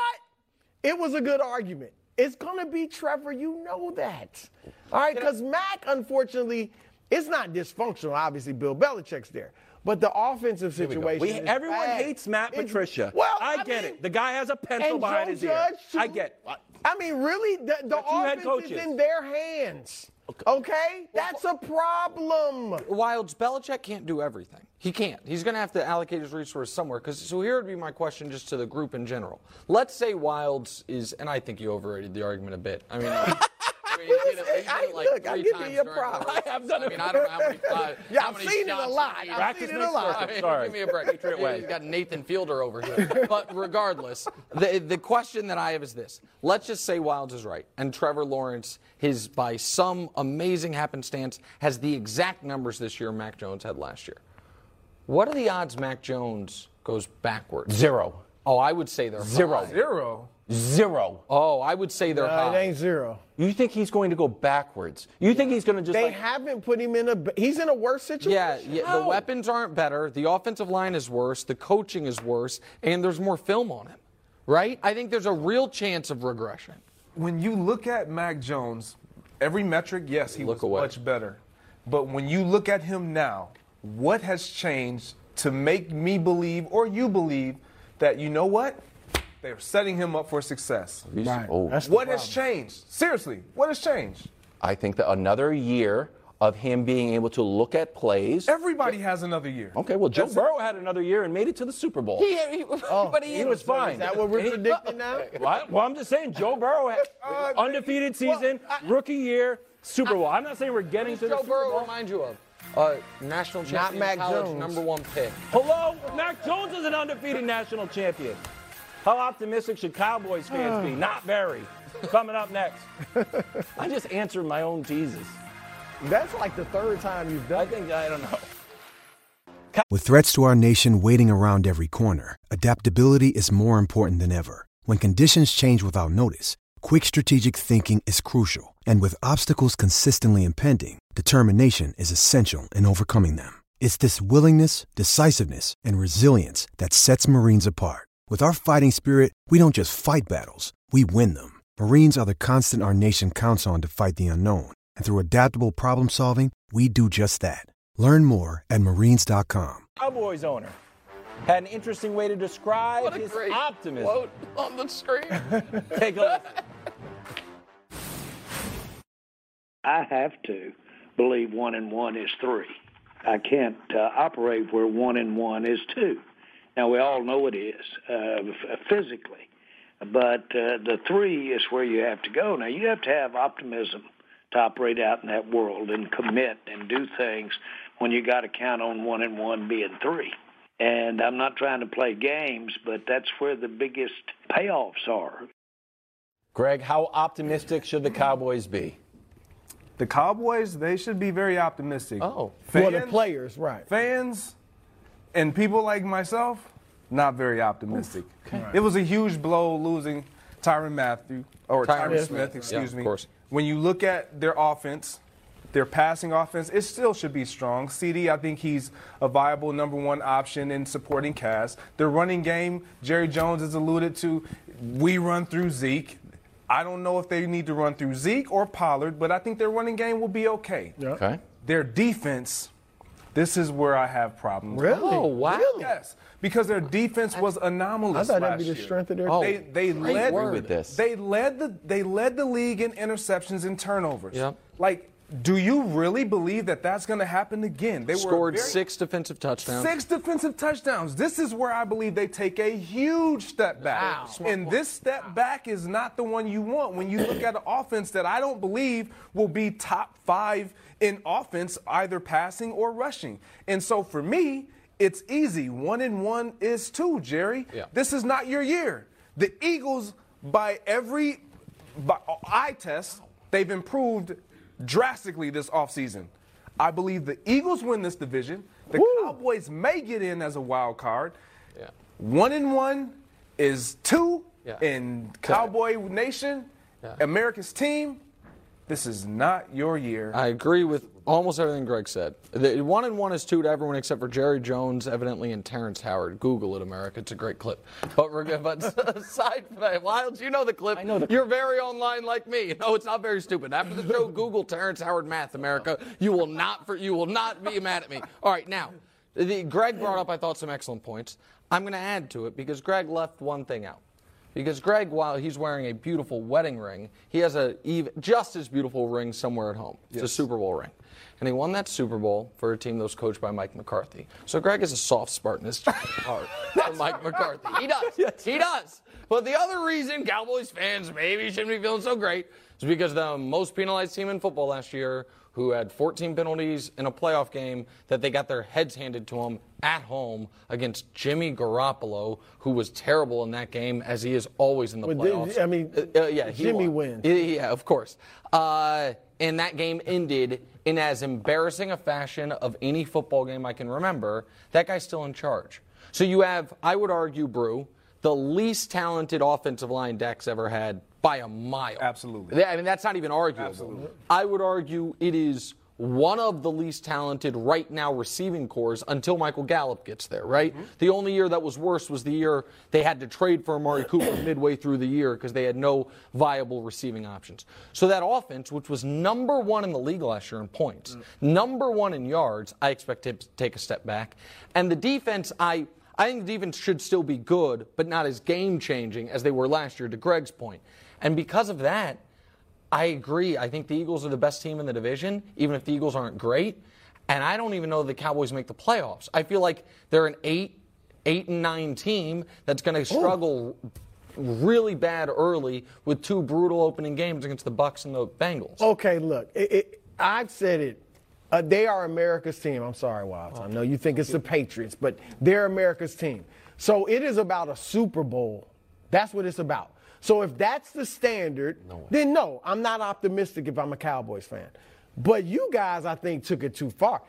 it was a good argument. It's gonna be Trevor. You know that. All right, because Mac, unfortunately, it's not dysfunctional. Obviously, Bill Belichick's there. But the offensive situation. We- everyone bad. hates Matt Patricia. Well, I, get mean, it. The guy has a pencil behind Joe his ear. Judge, I get. I mean, really, the, the Got two head offense is in their hands. Okay, that's a problem. Wildes, Belichick can't do everything. He can't. He's going to have to allocate his resources somewhere. Because so here would be my question, just to the group in general. Let's say Wildes is, and I think you overrated the argument a bit. I mean. I mean, you it- you did it I- like look, I'm giving you a during props. I have done I it mean, I don't know how many, uh, Yeah, how I've many seen it a lot. you need. I've Practice seen it a lot. perfect. I mean, Sorry. Give me a break. Patriot way. He's got Nathan Fielder over here. but regardless, the, the question that I have is this. Let's just say Wildes is right, and Trevor Lawrence, his by some amazing happenstance, has the exact numbers this year Mac Jones had last year. What are the odds Mac Jones goes backwards? Zero. Oh, I would say they're Zero. high. Zero. Zero. Oh, I would say they're No, high. it ain't zero. You think he's going to go backwards? You think he's going to just They like, haven't put him in a. He's in a worse situation. Yeah, yeah the weapons aren't better. The offensive line is worse. The coaching is worse, and there's more film on him. Right? I think there's a real chance of regression. When you look at Mac Jones, every metric, yes, he Look was away. much better. But when you look at him now, what has changed to make me believe or you believe that you know what? They're setting him up for success. Right. Oh. That's the What has changed? Seriously, what has changed? I think that another year of him being able to look at plays. Everybody has another year. Okay, well, Joe That's it. Burrow had another year and made it to the Super Bowl. He, he, but he, He was fine. Is that what we're He- predicting now? What? Well, I'm just saying, Joe Burrow had Uh, undefeated season, rookie year, Super Bowl. I'm not saying we're getting to the Joe Super Burrow Bowl. remind you of? Uh, national Not Mac college Jones. number one pick. Hello, Mac Jones is an undefeated national champion. How optimistic should Cowboys fans be? Not very. Coming up next. I just answered my own teases. That's like the third time you've done. I think I don't know. With threats to our nation waiting around every corner, adaptability is more important than ever. When conditions change without notice, quick strategic thinking is crucial. And with obstacles consistently impending, determination is essential in overcoming them. It's this willingness, decisiveness, and resilience that sets Marines apart. With our fighting spirit, we don't just fight battles, we win them. Marines are the constant our nation counts on to fight the unknown. And through adaptable problem solving, we do just that. Learn more at marines.com. Cowboys owner had an interesting way to describe What a his great optimism. quote on the screen. Take a listen. I have to believe one and one is three. I can't uh, operate where one and one is two. Now we all know it is uh, physically, but uh, the three is where you have to go. Now you have to have optimism to operate out in that world and commit and do things when you got to count on one and one being three. And I'm not trying to play games, but that's where the biggest payoffs are. Greg, how optimistic should the Cowboys be? The Cowboys, they should be very optimistic. Oh. For the players, right. fans and people like myself, not very optimistic. It was a huge blow losing Tyron Matthew or Tyron Tyron, Smith, yeah, excuse of me. course. When you look at their offense, their passing offense, it still should be strong. CD, I think he's a viable number one option in supporting cast. Their running game, Jerry Jones has alluded to, we run through Zeke. I don't know if they need to run through Zeke or Pollard, but I think their running game will be okay. Okay. Their defense, this is where I have problems. Really? Oh, wow. Yes, because their defense was anomalous. I thought that'd last be the year. strength of their Oh, They they great led word. with this. They led the they led the league in interceptions and turnovers. Yep. Like Do you really believe that that's going to happen again? They Scored were very- six defensive touchdowns. Six defensive touchdowns. This is where I believe they take a huge step back. And this step back is not the one you want when you look at an offense that I don't believe will be top five in offense, either passing or rushing. And so for me, it's easy. One and one is two, Jerry. Yeah. This is not your year. The Eagles, by every by eye test, they've improved drastically this offseason. I believe the Eagles win this division. The Cowboys may get in as a wild card. Yeah. One and one is two Yeah. in Cowboy Nation. America's team. This is not your year. I agree with almost everything Greg said. The one and one is two to everyone except for Jerry Jones, evidently, and Terrence Howard. Google it, America. It's a great clip. But, we're, but aside from that, Wildes, you know the clip. I know the You're very online like me. No, it's not very stupid. After the show, Google Terrence Howard math, America. You will not for you will not be mad at me. All right, now, the, Greg brought up, I thought, some excellent points. I'm going to add to it because Greg left one thing out. Because Greg, while he's wearing a beautiful wedding ring, he has a ev- just as beautiful ring somewhere at home. It's a Super Bowl ring. And he won that Super Bowl for a team that was coached by Mike McCarthy. So Greg is a soft in heart for Mike McCarthy. He does. He does. But the other reason Cowboys fans maybe shouldn't be feeling so great is because the most penalized team in football last year, who had 14 penalties in a playoff game, that they got their heads handed to them at home against Jimmy Garoppolo, who was terrible in that game, as he is always in the playoffs. I mean, Uh, uh, yeah, Jimmy won. wins. Yeah, of course. Uh, and that game ended in as embarrassing a fashion of any football game I can remember. That guy's still in charge. So you have, I would argue, Brew, the least talented offensive line Dak's ever had by a mile. Absolutely. I mean, that's not even arguable. I would argue it is one of the least talented right now receiving corps until Michael Gallup gets there, right? Mm-hmm. The only year that was worse was the year they had to trade for Amari Cooper midway through the year because they had no viable receiving options. So that offense, which was number one in the league last year in points, mm. number one in yards, I expect it to take a step back. And the defense, I I think the defense should still be good, but not as game changing as they were last year, to Greg's point. And because of that, I agree. I think the Eagles are the best team in the division, even if the Eagles aren't great. And I don't even know the Cowboys make the playoffs. I feel like they're an eight, eight and nine team that's going to struggle really bad early with two brutal opening games against the Bucks and the Bengals. Okay, look, it, it, I've said it. Uh, they are America's team. I'm sorry, Wildes. I know you think it's the Patriots, but they're America's team. So it is about a Super Bowl. That's what it's about. So if that's the standard, then no, I'm not optimistic if I'm a Cowboys fan. But you guys, I think, took it too far.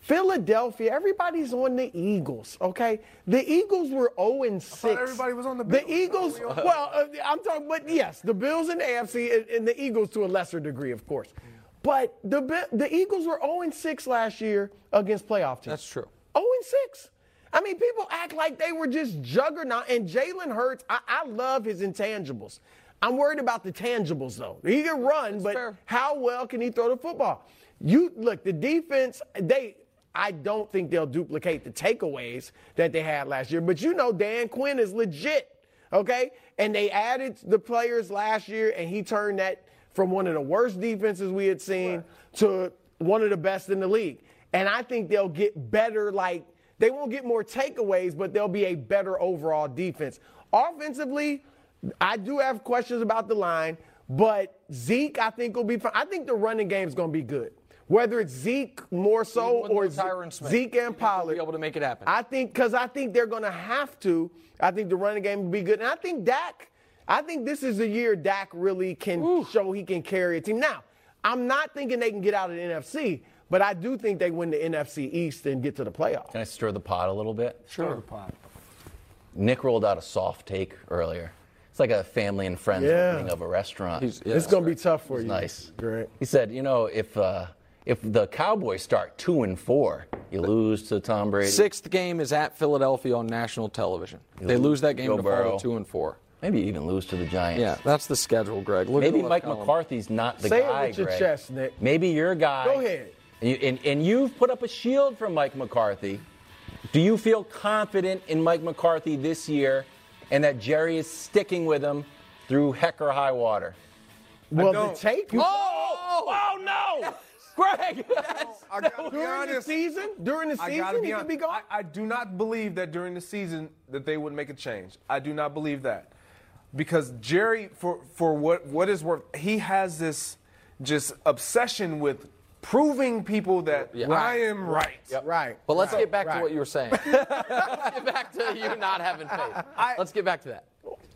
Philadelphia, everybody's on the Eagles, okay? The Eagles were 0 and 6. everybody was on the The Eagles, well, uh, I'm talking, but yes, the Bills and the AFC and, and the Eagles to a lesser degree, of course. But the the Eagles were 0 and 6 last year against playoff teams. That's true. 0 and 6. I mean, people act like they were just juggernaut. And Jalen Hurts, I, I love his intangibles. I'm worried about the tangibles, though. He can run, but how well can he throw the football? You look, the defense, they. I don't think they'll duplicate the takeaways that they had last year. But you know, Dan Quinn is legit, okay? And they added the players last year, and he turned that from one of the worst defenses we had seen to one of the best in the league. And I think they'll get better, like, they won't get more takeaways, but they'll be a better overall defense. Offensively, I do have questions about the line, but Zeke, I think, will be fine. I think the running game is going to be good. Whether it's Zeke more so or Tyron Smith, Zeke and Pollard. be able to make it happen. I think because I think they're going to have to. I think the running game will be good, and I think Dak. I think this is the year Dak really can show he can carry a team. Now, I'm not thinking they can get out of the NFC, but I do think they win the NFC East and get to the playoffs. Can I stir the pot a little bit? Stir the pot. Nick rolled out a soft take earlier. It's like a family and friends Yeah. opening of a restaurant. it's going to be tough for It's you. nice. Great. He said, you know, if uh, if the Cowboys start two and four, you lose to Tom Brady. Sixth game is at Philadelphia on national television. They lose that game Joe to fall Burrow. two and four. Maybe even lose to the Giants. Yeah, that's the schedule, Greg. Look Maybe the Mike column. McCarthy's not the Say it guy. with your Greg. chest, Nick. Maybe your guy. Go ahead. And, you, and, and you've put up a shield for Mike McCarthy. Do you feel confident in Mike McCarthy this year and that Jerry is sticking with him through heck or high water? Well, the take. Oh, oh no! Greg. I gotta be During the season, during the I season, gotta be he could honest. be gone. I, I do not believe that during the season that they would make a change. I do not believe that because Jerry, for for what what is worth, he has this just obsession with proving people that I am right. Right. But let's right, get back right. to what you were saying. let's get back to you not having faith. let's get back to that.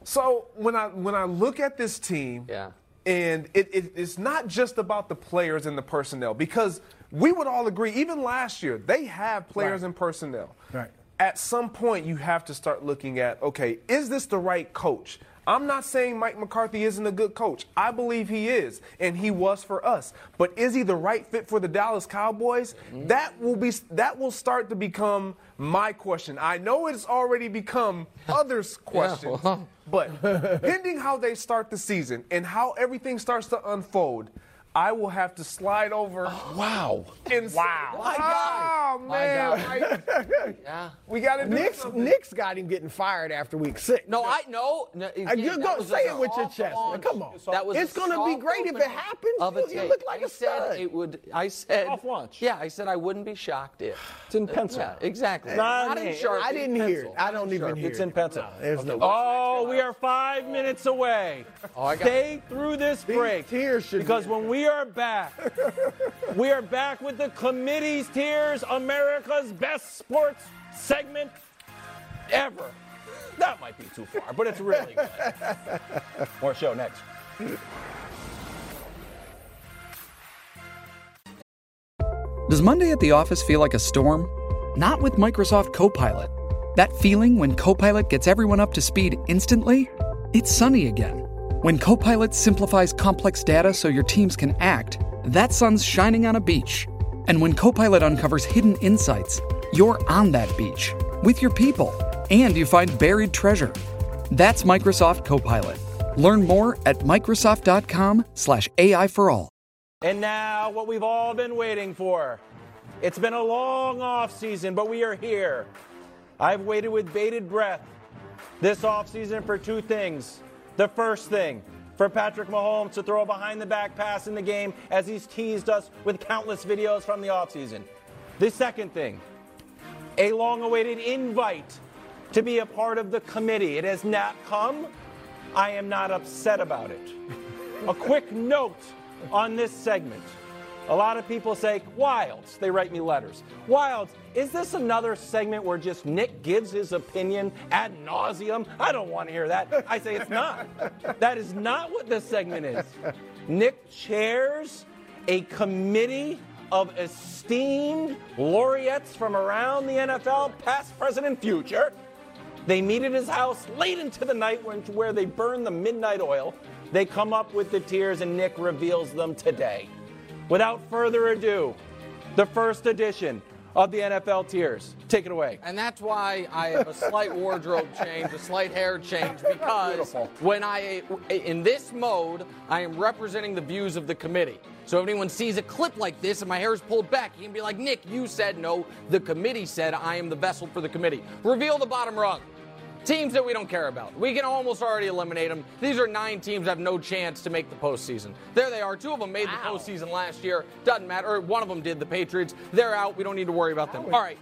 So when I when I look at this team, Yeah. and it, it, it's not just about the players and the personnel because we would all agree, even last year, they have players Right. and personnel. Right. At some point, you have to start looking at okay, is this the right coach? I'm not saying Mike McCarthy isn't a good coach. I believe he is, and he was for us. But is he the right fit for the Dallas Cowboys? Mm-hmm. That will be that will start to become my question. I know it's already become others' questions, well. but pending how they start the season and how everything starts to unfold, I will have to slide over. Wow. And Wow. My God. Oh, My man. God. I- Yeah. we got to do Nick's, something. Nick's got him getting fired after week six. No, I no. no Uh, you that go was say it with your chest. man. launch. Come on. That was it's going to be great if it happens. Of a you, you look like I a said stud. it would. I said Soft launch. Yeah, I said I wouldn't be shocked if. It's in pencil. Yeah, exactly. Not Not in- in Sharpie. I didn't hear it. I don't even hear It's it. in pencil. There's no. Oh, we are five minutes away. Oh, I got- Stay through this break. tears should because when we are back, we are back with the committee's tiers, America's best sports segment ever. That might be too far, but it's really good. More show next. Does Monday at the office feel like a storm? Not with Microsoft Copilot. That feeling when Copilot gets everyone up to speed instantly? It's sunny again. When Copilot simplifies complex data so your teams can act, that sun's shining on a beach. And when Copilot uncovers hidden insights, you're on that beach with your people and you find buried treasure. That's Microsoft Copilot. Learn more at Microsoft.com/slash AI for all. And now, what we've all been waiting for. It's been a long off season, but we are here. I've waited with bated breath this offseason for two things. The first thing, for Patrick Mahomes to throw a behind the back pass in the game as he's teased us with countless videos from the offseason. The second thing, a long awaited invite to be a part of the committee. It has not come. I am not upset about it. A quick note on this segment. A lot of people say, Wildes, they write me letters. Wildes, is this another segment where just Nick gives his opinion ad nauseum? I don't want to hear that. I say it's not. That is not what this segment is. Nick chairs a committee of esteemed laureates from around the NFL, past, present, and future. They meet at his house late into the night where they burn the midnight oil. They come up with the tears, and Nick reveals them today. Without further ado, the first edition of the NFL Tiers. Take it away. And that's why I have a slight wardrobe change, a slight hair change, because Beautiful. when I, in this mode, I am representing the views of the committee. So if anyone sees a clip like this and my hair is pulled back, you can be like, Nick, you said no. The committee said I am the vessel for the committee. Reveal the bottom rung. Teams that we don't care about. We can almost already eliminate them. These are nine teams that have no chance to make the postseason. There they are. Two of them made the postseason last year. Doesn't matter. Or one of them did, the Patriots. They're out. We don't need to worry about them. All right.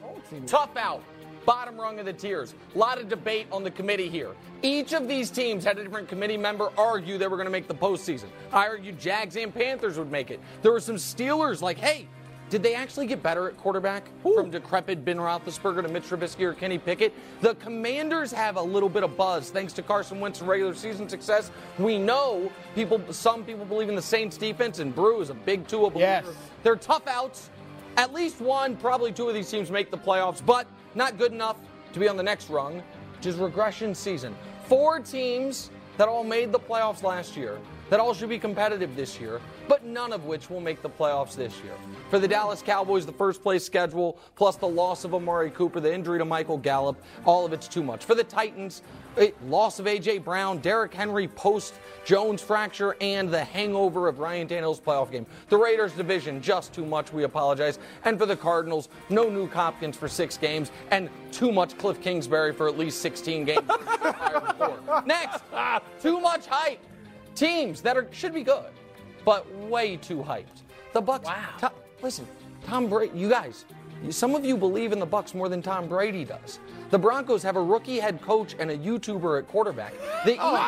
Tough out. Bottom rung of the tiers. A lot of debate on the committee here. Each of these teams had a different committee member argue they were going to make the postseason. I argued Jags and Panthers would make it. There were some Steelers like, hey, did they actually get better at quarterback from decrepit Ben Roethlisberger to Mitch Trubisky or Kenny Pickett? The Commanders have a little bit of buzz thanks to Carson Wentz's regular season success. We know people, some people believe in the Saints defense, and Brew is a big Tua believer. Yes. They're tough outs. At least one, probably two of these teams make the playoffs, but not good enough to be on the next rung, which is regression season. Four teams that all made the playoffs last year, that all should be competitive this year, but none of which will make the playoffs this year. For the Dallas Cowboys, the first place schedule, plus the loss of Amari Cooper, the injury to Michael Gallup, all of it's too much. For the Titans, eh, loss of A.J. Brown, Derrick Henry post Jones fracture, and the hangover of Ryan Tannehill's playoff game. The Raiders division, just too much, we apologize. And for the Cardinals, no new Hopkins for six games, and too much Cliff Kingsbury for at least 16 games. Next, too much hype. Teams that are should be good, but way too hyped. The Bucks. Wow. listen, Tom Brady, you guys, some of you believe in the Bucks more than Tom Brady does. The Broncos have a rookie head coach and a YouTuber at quarterback. The Eagles,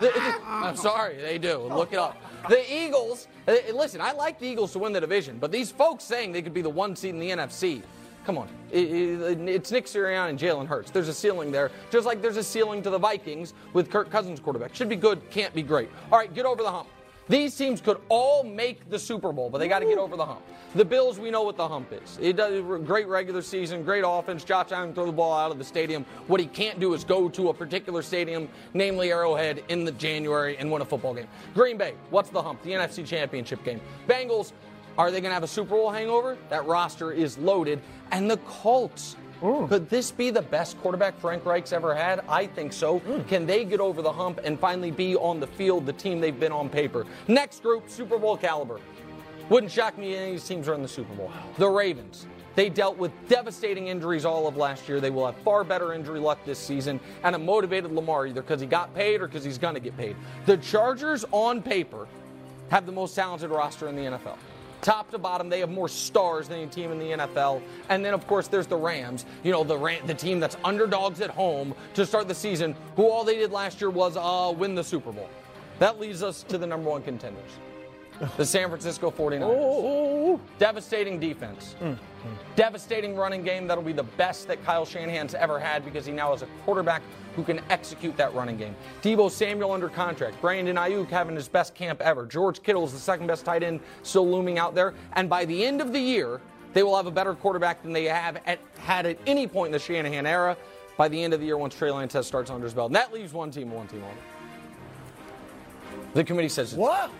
the- the- I'm sorry, they do. Look it up. The Eagles, uh, listen, I like the Eagles to win the division, but these folks saying they could be the one seed in the NFC. Come on. It- it- it's Nick Sirianni and Jalen Hurts. There's a ceiling there, just like there's a ceiling to the Vikings with Kirk Cousins quarterback. Should be good, can't be great. All right, get over the hump. These teams could all make the Super Bowl, but they got to get over the hump. The Bills, we know what the hump is. It does great regular season, great offense. Josh Allen throw the ball out of the stadium. What he can't do is go to a particular stadium, namely Arrowhead, in the January and win a football game. Green Bay, what's the hump? The NFC Championship game. Bengals, are they going to have a Super Bowl hangover? That roster is loaded. And the Colts. Mm. Could this be the best quarterback Frank Reich's ever had? I think so. Mm. Can they get over the hump and finally be on the field the team they've been on paper? Next group, Super Bowl caliber. Wouldn't shock me if any of these teams are in the Super Bowl. The Ravens. They dealt with devastating injuries all of last year. They will have far better injury luck this season and a motivated Lamar either because he got paid or because he's going to get paid. The Chargers, on paper, have the most talented roster in the NFL. Top to bottom, they have more stars than any team in the NFL. And then, of course, there's the Rams. You know, the Ram- the team that's underdogs at home to start the season, who all they did last year was uh, win the Super Bowl. That leads us to the number one contenders, the San Francisco 49ers. Oh. Devastating defense. Hmm. Hmm. Devastating running game. That'll be the best that Kyle Shanahan's ever had because he now has a quarterback who can execute that running game. Deebo Samuel under contract. Brandon Aiyuk having his best camp ever. George Kittle is the second best tight end still looming out there. And by the end of the year, they will have a better quarterback than they have at, had at any point in the Shanahan era. By the end of the year, once Trey Lance starts under his belt, and that leaves one team, one team only. The committee says it's What?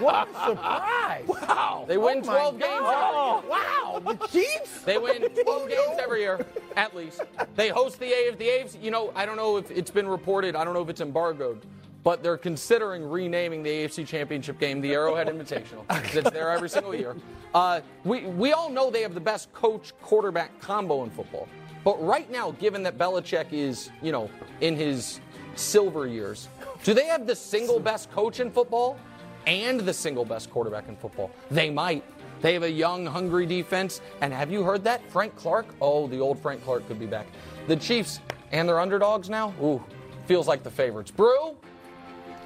What a surprise! Wow. They win Oh 12 games God. every year. Wow, the Chiefs? They win 12 games every year, at least. They host the AFC. The AFC, you know, I don't know if it's been reported, I don't know if it's embargoed, but they're considering renaming the AFC Championship game the Arrowhead Invitational. 'cause It's there every single year. Uh, we, we all know they have the best coach quarterback combo in football. But right now, given that Belichick is, you know, in his silver years, do they have the single best coach in football and the single best quarterback in football? They might. They have a young, hungry defense. And have you heard that? Frank Clark? Oh, the old Frank Clark could be back. The Chiefs, and they're underdogs now? Ooh, feels like the favorites. Brew?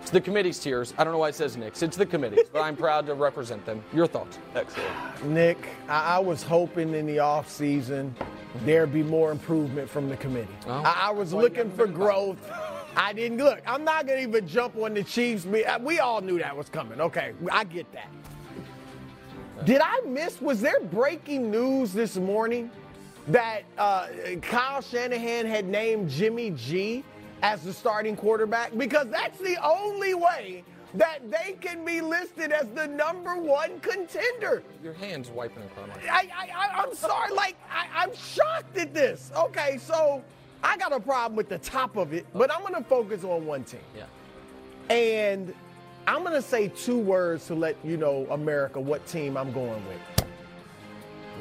It's the committee's tiers. I don't know why it says Knicks. It's the committee's, but I'm proud to represent them. Your thoughts? Excellent. Nick, I, I was hoping in the off season there'd be more improvement from the committee. Oh. I, I was looking for growth. I didn't look. I'm not gonna even jump on the Chiefs. We, uh, all knew that was coming. Okay, I get that. Did I miss? Was there breaking news this morning that uh, Kyle Shanahan had named Jimmy G as the starting quarterback? Because that's the only way that they can be listed as the number one contender. Your hand's wiping across my I, I, I, I'm sorry. Like, I, I'm shocked at this. Okay, so I got a problem with the top of it, but I'm going to focus on one team. Yeah. And I'm going to say two words to let you know, America, what team I'm going with.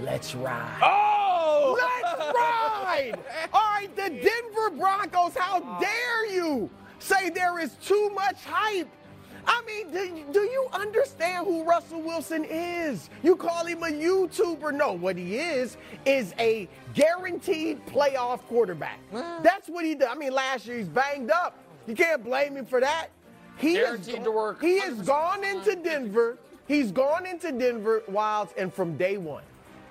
Let's ride. Oh! Let's ride! All right, the Denver Broncos, how dare you say there is too much hype? I mean, do, do you understand who Russell Wilson is? You call him a YouTuber. No, what he is is a guaranteed playoff quarterback. That's what he does. I mean, last year he's banged up. You can't blame him for that. He Guaranteed has, to work He has gone into Denver. He's gone into Denver Wildes, and from day one,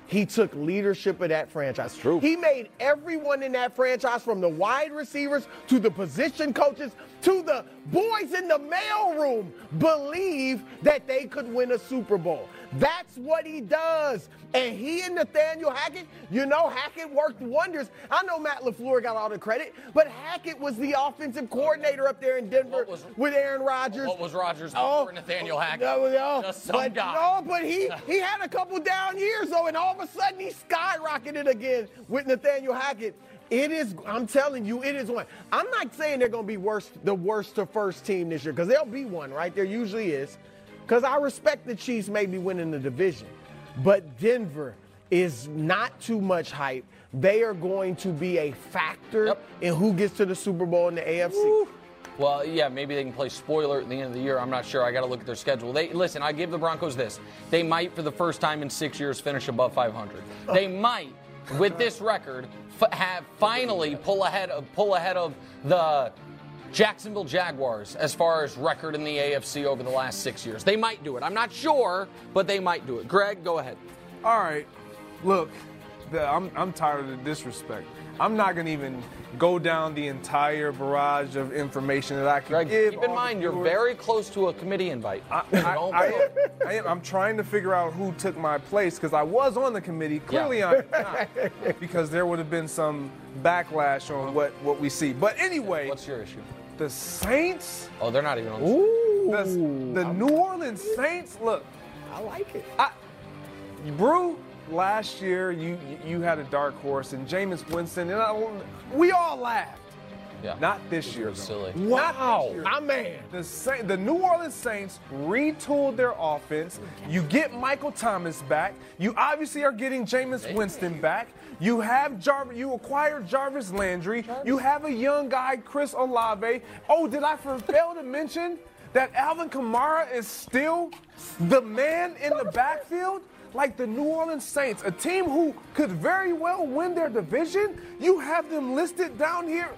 he took leadership of that franchise. true. He made everyone in that franchise, from the wide receivers to the position coaches to the boys in the mailroom, believe that they could win a Super Bowl. That's what he does. And he and Nathaniel Hackett, you know, Hackett worked wonders. I know Matt LaFleur got all the credit, but Hackett was the offensive coordinator up there in Denver with Aaron Rodgers. What was Rodgers Oh, Nathaniel Hackett? No, oh, no, Just some but, guy. no, but he he had a couple down years though, and all of a sudden he skyrocketed again with Nathaniel Hackett. It is, I'm telling you, it is one. I'm not saying they're going to be worst, the worst to first team this year, because there'll be one, right? There usually is. Because I respect the Chiefs maybe winning the division. But Denver is not too much hype. They are going to be a factor in who gets to the Super Bowl in the AFC. Well, yeah, maybe they can play spoiler at the end of the year. I'm not sure. I got to look at their schedule. They listen. I give the Broncos this: they might, for the first time in six years, finish above 500. They oh. might, with this record, f- have finally pull ahead of pull ahead of the Jacksonville Jaguars as far as record in the AFC over the last six years. They might do it. I'm not sure, but they might do it. Greg, go ahead. All right. Look, the, I'm, I'm tired of the disrespect. I'm not going to even go down the entire barrage of information that I can Greg, give. keep in mind you're very close to a committee invite. I, I, am, I'm trying to figure out who took my place because I was on the committee. Clearly, I'm not because there would have been some backlash on what, what we see. But anyway, what's your issue? The Saints. Oh, they're not even on. The, the New Orleans Saints. Look, I like it. I, Brew, last year you you had a dark horse and Jameis Winston, and I, we all laughed. Yeah. Not this year. though. Silly. Not this year. my man. The, Sa- the New Orleans Saints retooled their offense. You get Michael Thomas back. You obviously are getting Jameis Winston back. You have Jar- You acquired Jarvis Landry. You have a young guy, Chris Olave. Oh, did I fail to mention that Alvin Kamara is still the man in the backfield? Like the New Orleans Saints, a team who could very well win their division. You have them listed down here.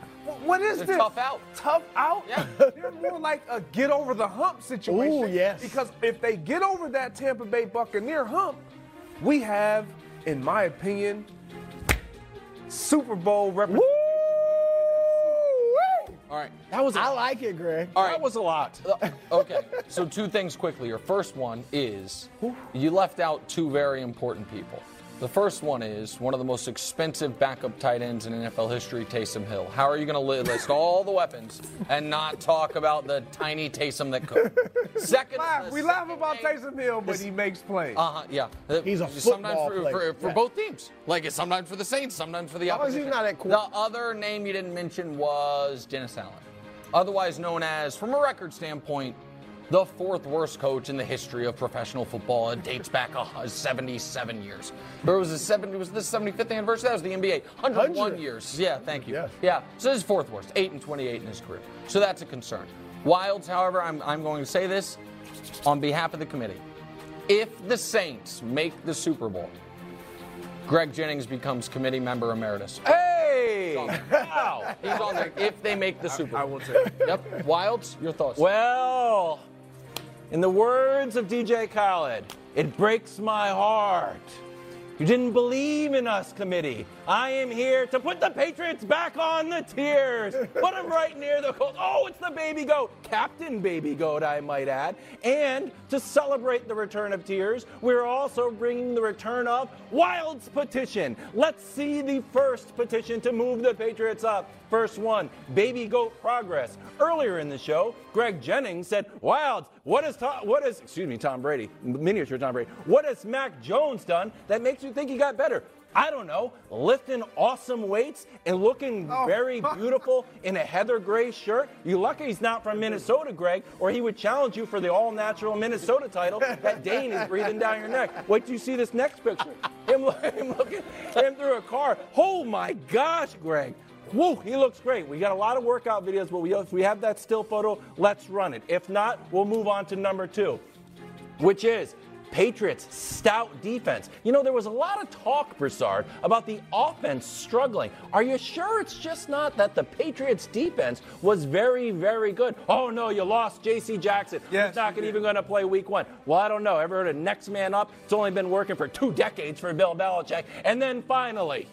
What is They're this? tough out. Tough out? Yeah. They're more like a get over the hump situation. Ooh, yes. Because if they get over that Tampa Bay Buccaneer hump, we have, in my opinion, Super Bowl representation. All right, that was. A I like it, Greg. All right. That was a lot. Uh, okay, so two things quickly. Your first one is you left out two very important people. The first one is one of the most expensive backup tight ends in NFL history, Taysom Hill. How are you going to list all the weapons and not talk about the tiny Taysom that could? Second, Laugh. We laugh about Taysom Hill, but he makes plays. Uh huh. Yeah. He's a sometimes football for, player. for, for Yeah. both teams. Like it's sometimes for the Saints, sometimes for the As long as he's not at the other name you didn't mention was Dennis Allen, otherwise known as, from a record standpoint, the fourth worst coach in the history of professional football. It dates back uh, 77 years. Or was it 70? Was this 75th anniversary? That was the NBA. 101 100. years. Yeah, thank you. Yes. Yeah. So this is fourth worst, eight and 28 in his career. So that's a concern. Wildes, however, I'm, I'm going to say this on behalf of the committee. If the Saints make the Super Bowl, Greg Jennings becomes committee member emeritus. Hey! Wow! He's on there if they make the Super Bowl. I will take it. Yep. Wildes, your thoughts? Well, in the words of DJ Khaled, it breaks my heart. You didn't believe in us, committee. I am here to put the Patriots back on the tiers. Put them right near the Colts. Oh, it's the baby goat, Captain Baby Goat, I might add. And to celebrate the return of tiers, we're also bringing the return of Wildes' petition. Let's see the first petition to move the Patriots up. First one, Baby Goat Progress. Earlier in the show, Greg Jennings said, Wildes, what is Tom, what is, excuse me, Tom Brady, miniature Tom Brady, what has Mac Jones done that makes you think he got better? I don't know, lifting awesome weights and looking oh very beautiful in a heather gray shirt. You're lucky he's not from Minnesota, Greg, or he would challenge you for the all natural Minnesota title that Dane is breathing down your neck. Wait till you see this next picture. Him, him looking him through a car. Oh my gosh, Greg. Whoa, he looks great. We got a lot of workout videos, but we, if we have that still photo, let's run it. If not, we'll move on to number two, which is Patriots' stout defense. You know, there was a lot of talk, Broussard, about the offense struggling. Are you sure it's just not that the Patriots' defense was very, very good? Oh, no, you lost J.C. Jackson. Yes, He's not even going to play week one. Well, I don't know. Ever heard of next man up? It's only been working for two decades for Bill Belichick. And then finally,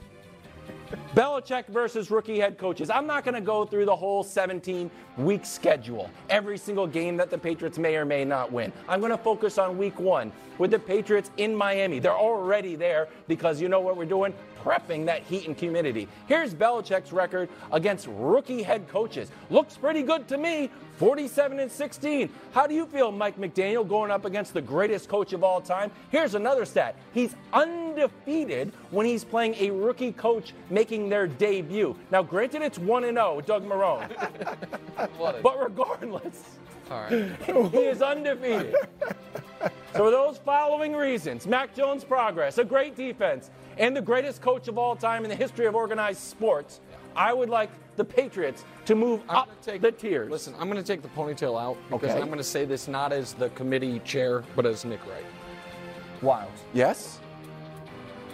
Belichick versus rookie head coaches. I'm not going to go through the whole 17 week schedule, every single game that the Patriots may or may not win. I'm going to focus on week one with the Patriots in Miami. They're already there because you know what we're doing? Prepping that heat and humidity. Here's Belichick's record against rookie head coaches. Looks pretty good to me. 47 and 16. How do you feel, Mike McDaniel, going up against the greatest coach of all time? Here's another stat. He's undefeated when he's playing a rookie coach making their debut. Now, granted, it's 1 0 Doug Marrone. but regardless, All right. he is undefeated. So, for those following reasons Mac Jones' progress, a great defense, and the greatest coach of all time in the history of organized sports, I would like the Patriots to move I'm up gonna take, the tiers. Listen, I'm going to take the ponytail out because Okay. I'm going to say this not as the committee chair, but as Nick Wright. Wildes. Yes.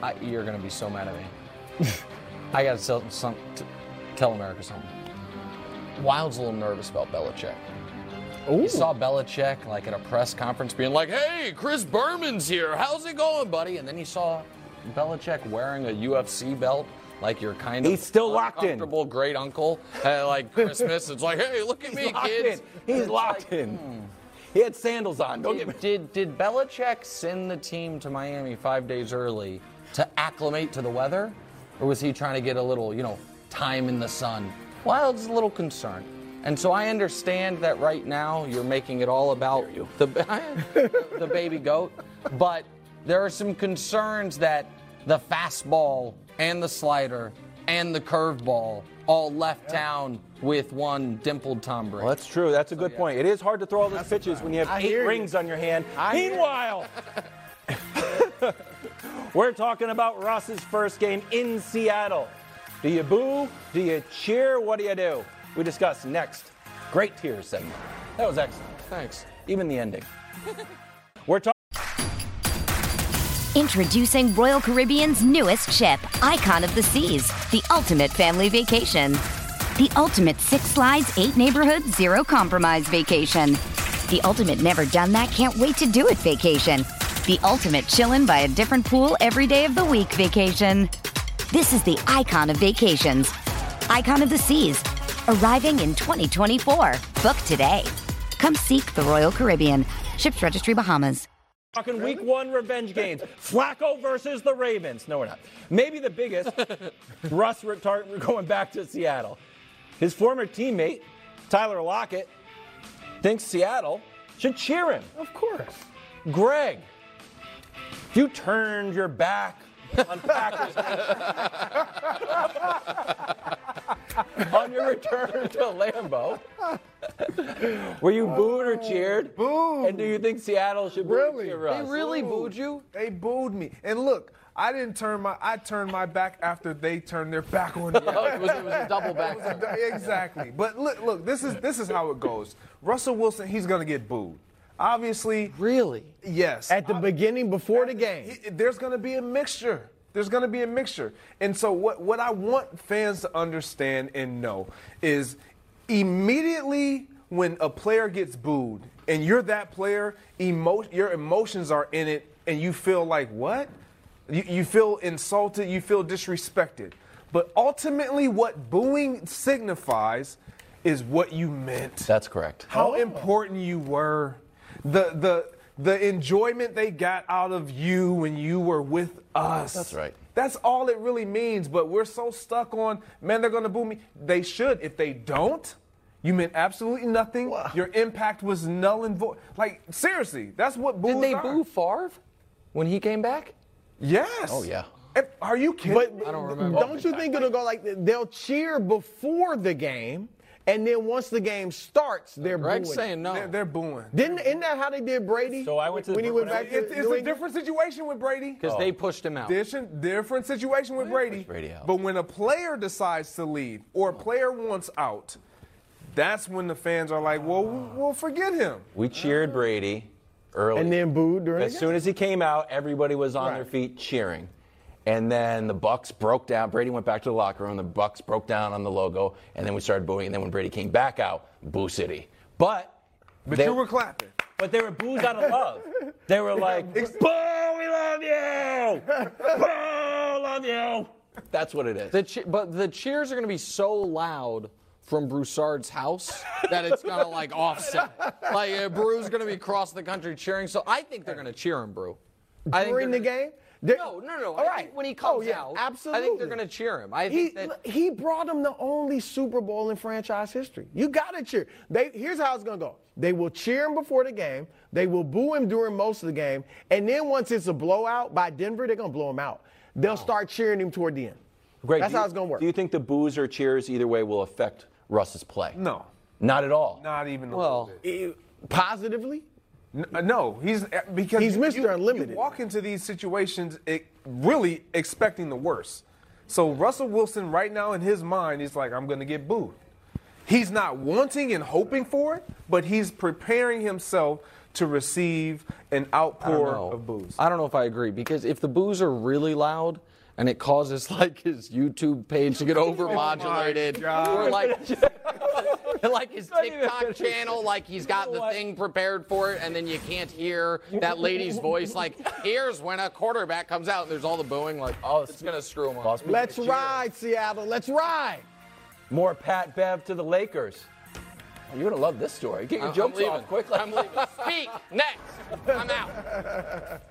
I, you're going to be so mad at me. I got to tell, some, tell America something. Wild's a little nervous about Belichick. You saw Belichick like at a press conference being like, "Hey, Chris Berman's here. How's it going, buddy?" And then he saw Belichick wearing a UFC belt, like your kind of He's still locked in. great uncle at like Christmas. It's like, "Hey, look at He's me, kids." in. He's locked like, in. hmm. He had sandals on. Don't get me. Did, did did Belichick send the team to Miami five days early to acclimate to the weather, or was he trying to get a little, you know, time in the sun? Wild's a little concerned, and so I understand that right now you're making it all about the the baby goat, but there are some concerns that the fastball and the slider and the curveball all left town with one dimpled Tom Brady. Well, that's true. That's a good point. It is hard to throw all those pitches when you have I eight hear you. rings on your hand. I. Meanwhile, we're talking about Ross's first game in Seattle. Do you boo? Do you cheer? What do you do? We discuss next. Great tier segment. That was excellent. Thanks. Even the ending. We're talking. Introducing Royal Caribbean's newest ship, Icon of the Seas, the ultimate family vacation. The ultimate six slides, eight neighborhoods, zero compromise vacation. The ultimate never done that, can't wait to do it vacation. The ultimate chillin' by a different pool every day of the week vacation. This is the icon of vacations. Icon of the Seas, arriving in 2024. Book today. Come seek the Royal Caribbean. Ships Registry Bahamas. Talking week one revenge games. Flacco versus the Ravens. No, we're not. Maybe the biggest. Russ retar- going back to Seattle. His former teammate, Tyler Lockett, thinks Seattle should cheer him. Of course. Greg, if you turned your back on Packers on your return to Lambeau, were you booed or cheered? Booed. And do you think Seattle should boo Really? cheer Russ? booed you? They booed me. And look, I didn't turn my I turned my back after they turned their back on me. it, was, it was a double back. A- exactly. But look, look, this is this is how it goes. Russell Wilson, he's gonna get booed. Obviously. Really? Yes. At the beginning, before the game. He- there's going to be a mixture. There's going to be a mixture. And so, what, what I want fans to understand and know is immediately when a player gets booed and you're that player, emo- your emotions are in it and you feel like, what? You, you feel insulted, you feel disrespected. But ultimately, what booing signifies is what you meant. That's correct. How oh. important you were. The, the, the enjoyment they got out of you when you were with us. That's right. That's all it really means. But we're so stuck on, man, they're going to boo me. They should. If they don't, you meant absolutely nothing. Your impact was null and void. Like, seriously, that's what boos Did they are. boo Favre when he came back? Yes. Oh, yeah. If- Are you kidding? But me? I don't remember. Don't you think it'll go like they'll cheer before the game, and then once the game starts, they're Greg's booing. saying no. They're, they're booing. Didn't isn't that how they did Brady? So I went to the- when he went back to It's, it's a different situation with Brady. Because they oh. pushed him out. Different, different situation with Brady. Brady out. But when a player decides to leave or a oh. player wants out, that's when the fans are like, well, oh. we'll forget him. We cheered Brady early. and then booed during As the soon as he came out, everybody was on their feet cheering. And then the Bucs broke down. Brady went back to the locker room. The Bucs broke down on the logo, and then we started booing. And then when Brady came back out, Boo City. But But they, you were clapping. but they were boos out of love. They were like, Boo, we love you. Boo, love you. That's what it is. The che- but the cheers are going to be so loud from Broussard's house that it's going to like offset. Like uh, Brew's going to be across the country cheering. So I think they're going to cheer him, Brew. I think during the game. They're- No, no, no. All I right. think when he comes oh, yeah, out, absolutely. I think they're going to cheer him. I He, think that he brought them the only Super Bowl in franchise history. You got to cheer. They, here's how it's going to go. They will cheer him before the game. They will boo him during most of the game. And then once it's a blowout by Denver, they're going to blow him out. They'll start cheering him toward the end. Great. That's do how you- it's going to work. Do you think the boos or cheers either way will affect Russ's play? No, Not at all. not even a Well, little bit. Eh, Positively? N- uh, No, he's uh, because He's you- Mr. you- Unlimited. You walk into these situations it, really expecting the worst. So Russell Wilson, right now in his mind, he's like, I'm going to get booed. He's not wanting and hoping for it, but he's preparing himself to receive an outpour of boos. I don't know if I agree because if the boos are really loud and it causes like his YouTube page to get oh overmodulated, or like like his TikTok channel, like he's got the thing prepared for it, and then you can't hear that lady's voice. Like here's when a quarterback comes out, and there's all the booing. Like oh, it's gonna screw him up. Let's ride, Seattle. Let's ride. More Pat Bev to the Lakers. Oh, You're gonna love this story. Get your I'm jokes leaving. off quickly. I'm leaving. Speak next. I'm out.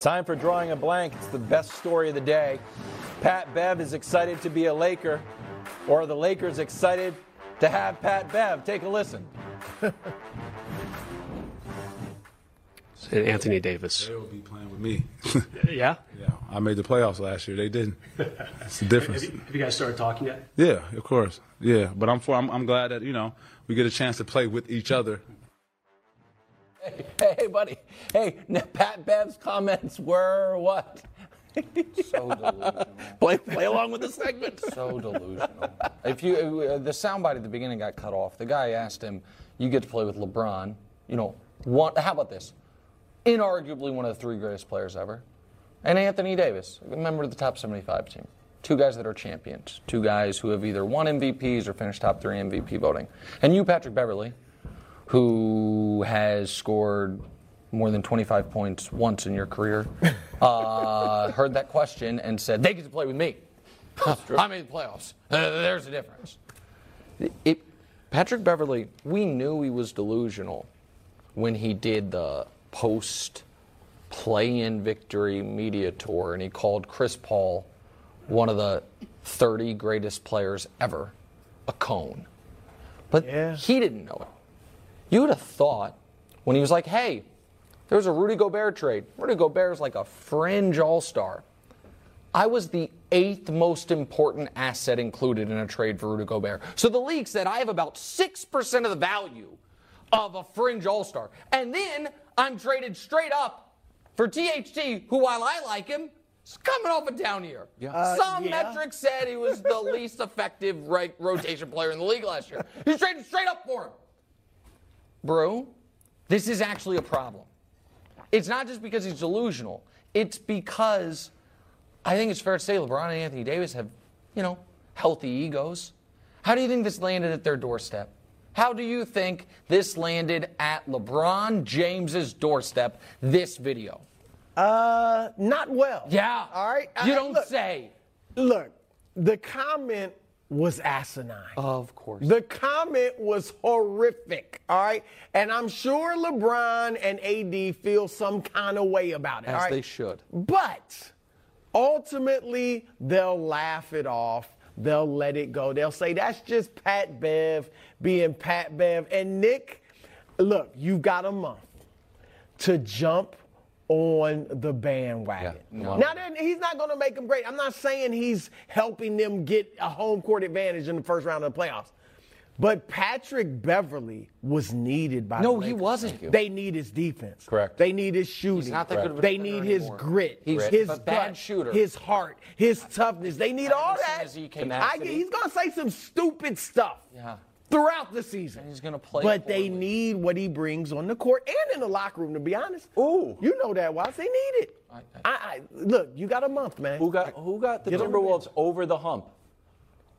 Time for drawing a blank. It's the best story of the day. Pat Bev is excited to be a Laker, or the Lakers excited to have Pat Bev. Take a listen. And Anthony Davis. They will be playing with me. Yeah? Yeah. I made the playoffs last year. They didn't. That's the difference. Have you, have you guys started talking yet? Yeah, of course. Yeah, but I'm for. I'm, I'm glad that you know we get a chance to play with each other. Hey, hey, buddy. Hey, Pat Bev's comments were what? So delusional. Play, play along with the segment. So delusional. If you uh, the soundbite at the beginning got cut off, the guy asked him, "You get to play with LeBron. You know, one, how about this? Inarguably one of the three greatest players ever, and Anthony Davis, a member of the top 75 team. Two guys that are champions. Two guys who have either won MVPs or finished top three MVP voting. And you, Patrick Beverley, who has scored more than 25 points once in your career, uh, heard that question and said, they get to play with me. I made the playoffs. Uh, there's a difference. It, Patrick Beverley, we knew he was delusional when he did the post play in victory media tour and he called Chris Paul one of the 30 greatest players ever a cone. But he didn't know it. You would have thought when he was like, hey, there was a Rudy Gobert trade. Rudy Gobert is like a fringe all star. I was the eighth most important asset included in a trade for Rudy Gobert. So the league said I have about 6% of the value of a fringe all star. And then I'm traded straight up for THT, who, while I like him, is coming off a down year. Uh, Some yeah. metrics said he was the least effective right, rotation player in the league last year. He's traded straight up for him. Bro, this is actually a problem. It's not just because he's delusional. It's because I think it's fair to say LeBron and Anthony Davis have, you know, healthy egos. How do you think this landed at their doorstep? How do you think this landed at LeBron James's doorstep, this video? Uh, not well. Yeah. All right. You I- don't look, say. Look, the comment was asinine. Of course. The comment was horrific. All right. And I'm sure LeBron and AD feel some kind of way about it. As all right? they should. But ultimately, they'll laugh it off. They'll let it go. They'll say that's just Pat Bev being Pat Bev. And Nick, look, you've got a month to jump on the bandwagon. no. Now then, he's not going to make them great. I'm not saying he's helping them get a home court advantage in the first round of the playoffs. But Patrick Beverley was needed by the game. No, he wasn't. They need his defense. Correct. They need his shooting. He's not that good of a They need his anymore. grit. He's his a bad gut, shooter. His heart, his toughness. They need all that. as he came I he's going to say some stupid stuff Yeah. Throughout the season. He's going to play. But they need what he brings on the court and in the locker room, to be honest. Ooh. You know that, Watts. They need it. I, I, look, you got a month, man. Who got who got the Get over Timberwolves over the hump?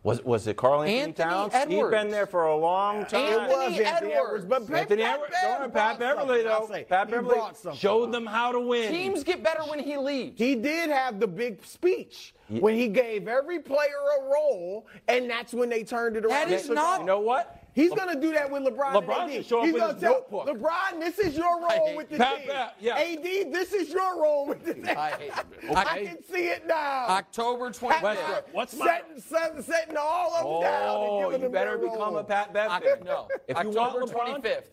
Was was it Karl-Anthony, Anthony Towns? Edwards. He's been there for a long time. It was Anthony Anthony Edwards, but Pat- Anthony Pat Edwards, Bev don't Pat Beverley though. say. Pat Beverley showed them how to win. Teams get better when he leaves. He did have the big speech when he gave every player a role, and that's when they turned it around. That is and not- You know what? He's going to do that with LeBron. LeBron and AD. show up He's with gonna his tell notebook. LeBron, this is your role with the Pat team. Bev, yeah. AD, this is your role with the team. I hate it. I can see it now. October 25th. Westbrook, what's my- setting, setting, setting all of them down and Oh, giving you them better become role. a Pat Bev Oc- no. If you want October LeBron, 25th.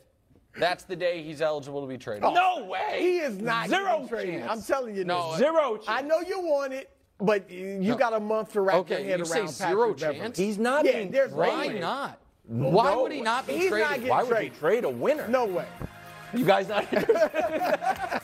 That's the day he's eligible to be traded. Oh, no way. He is not Zero getting traded. chance. I'm telling you No, this. Zero I know you want it, but you No. got a month to wrap Okay, your head you say around zero Patrick Beverley. chance? He's not Yeah, being there's Why way. not? Why No would he not be He's not traded? getting Why would traded. he trade a winner? No way. You guys not?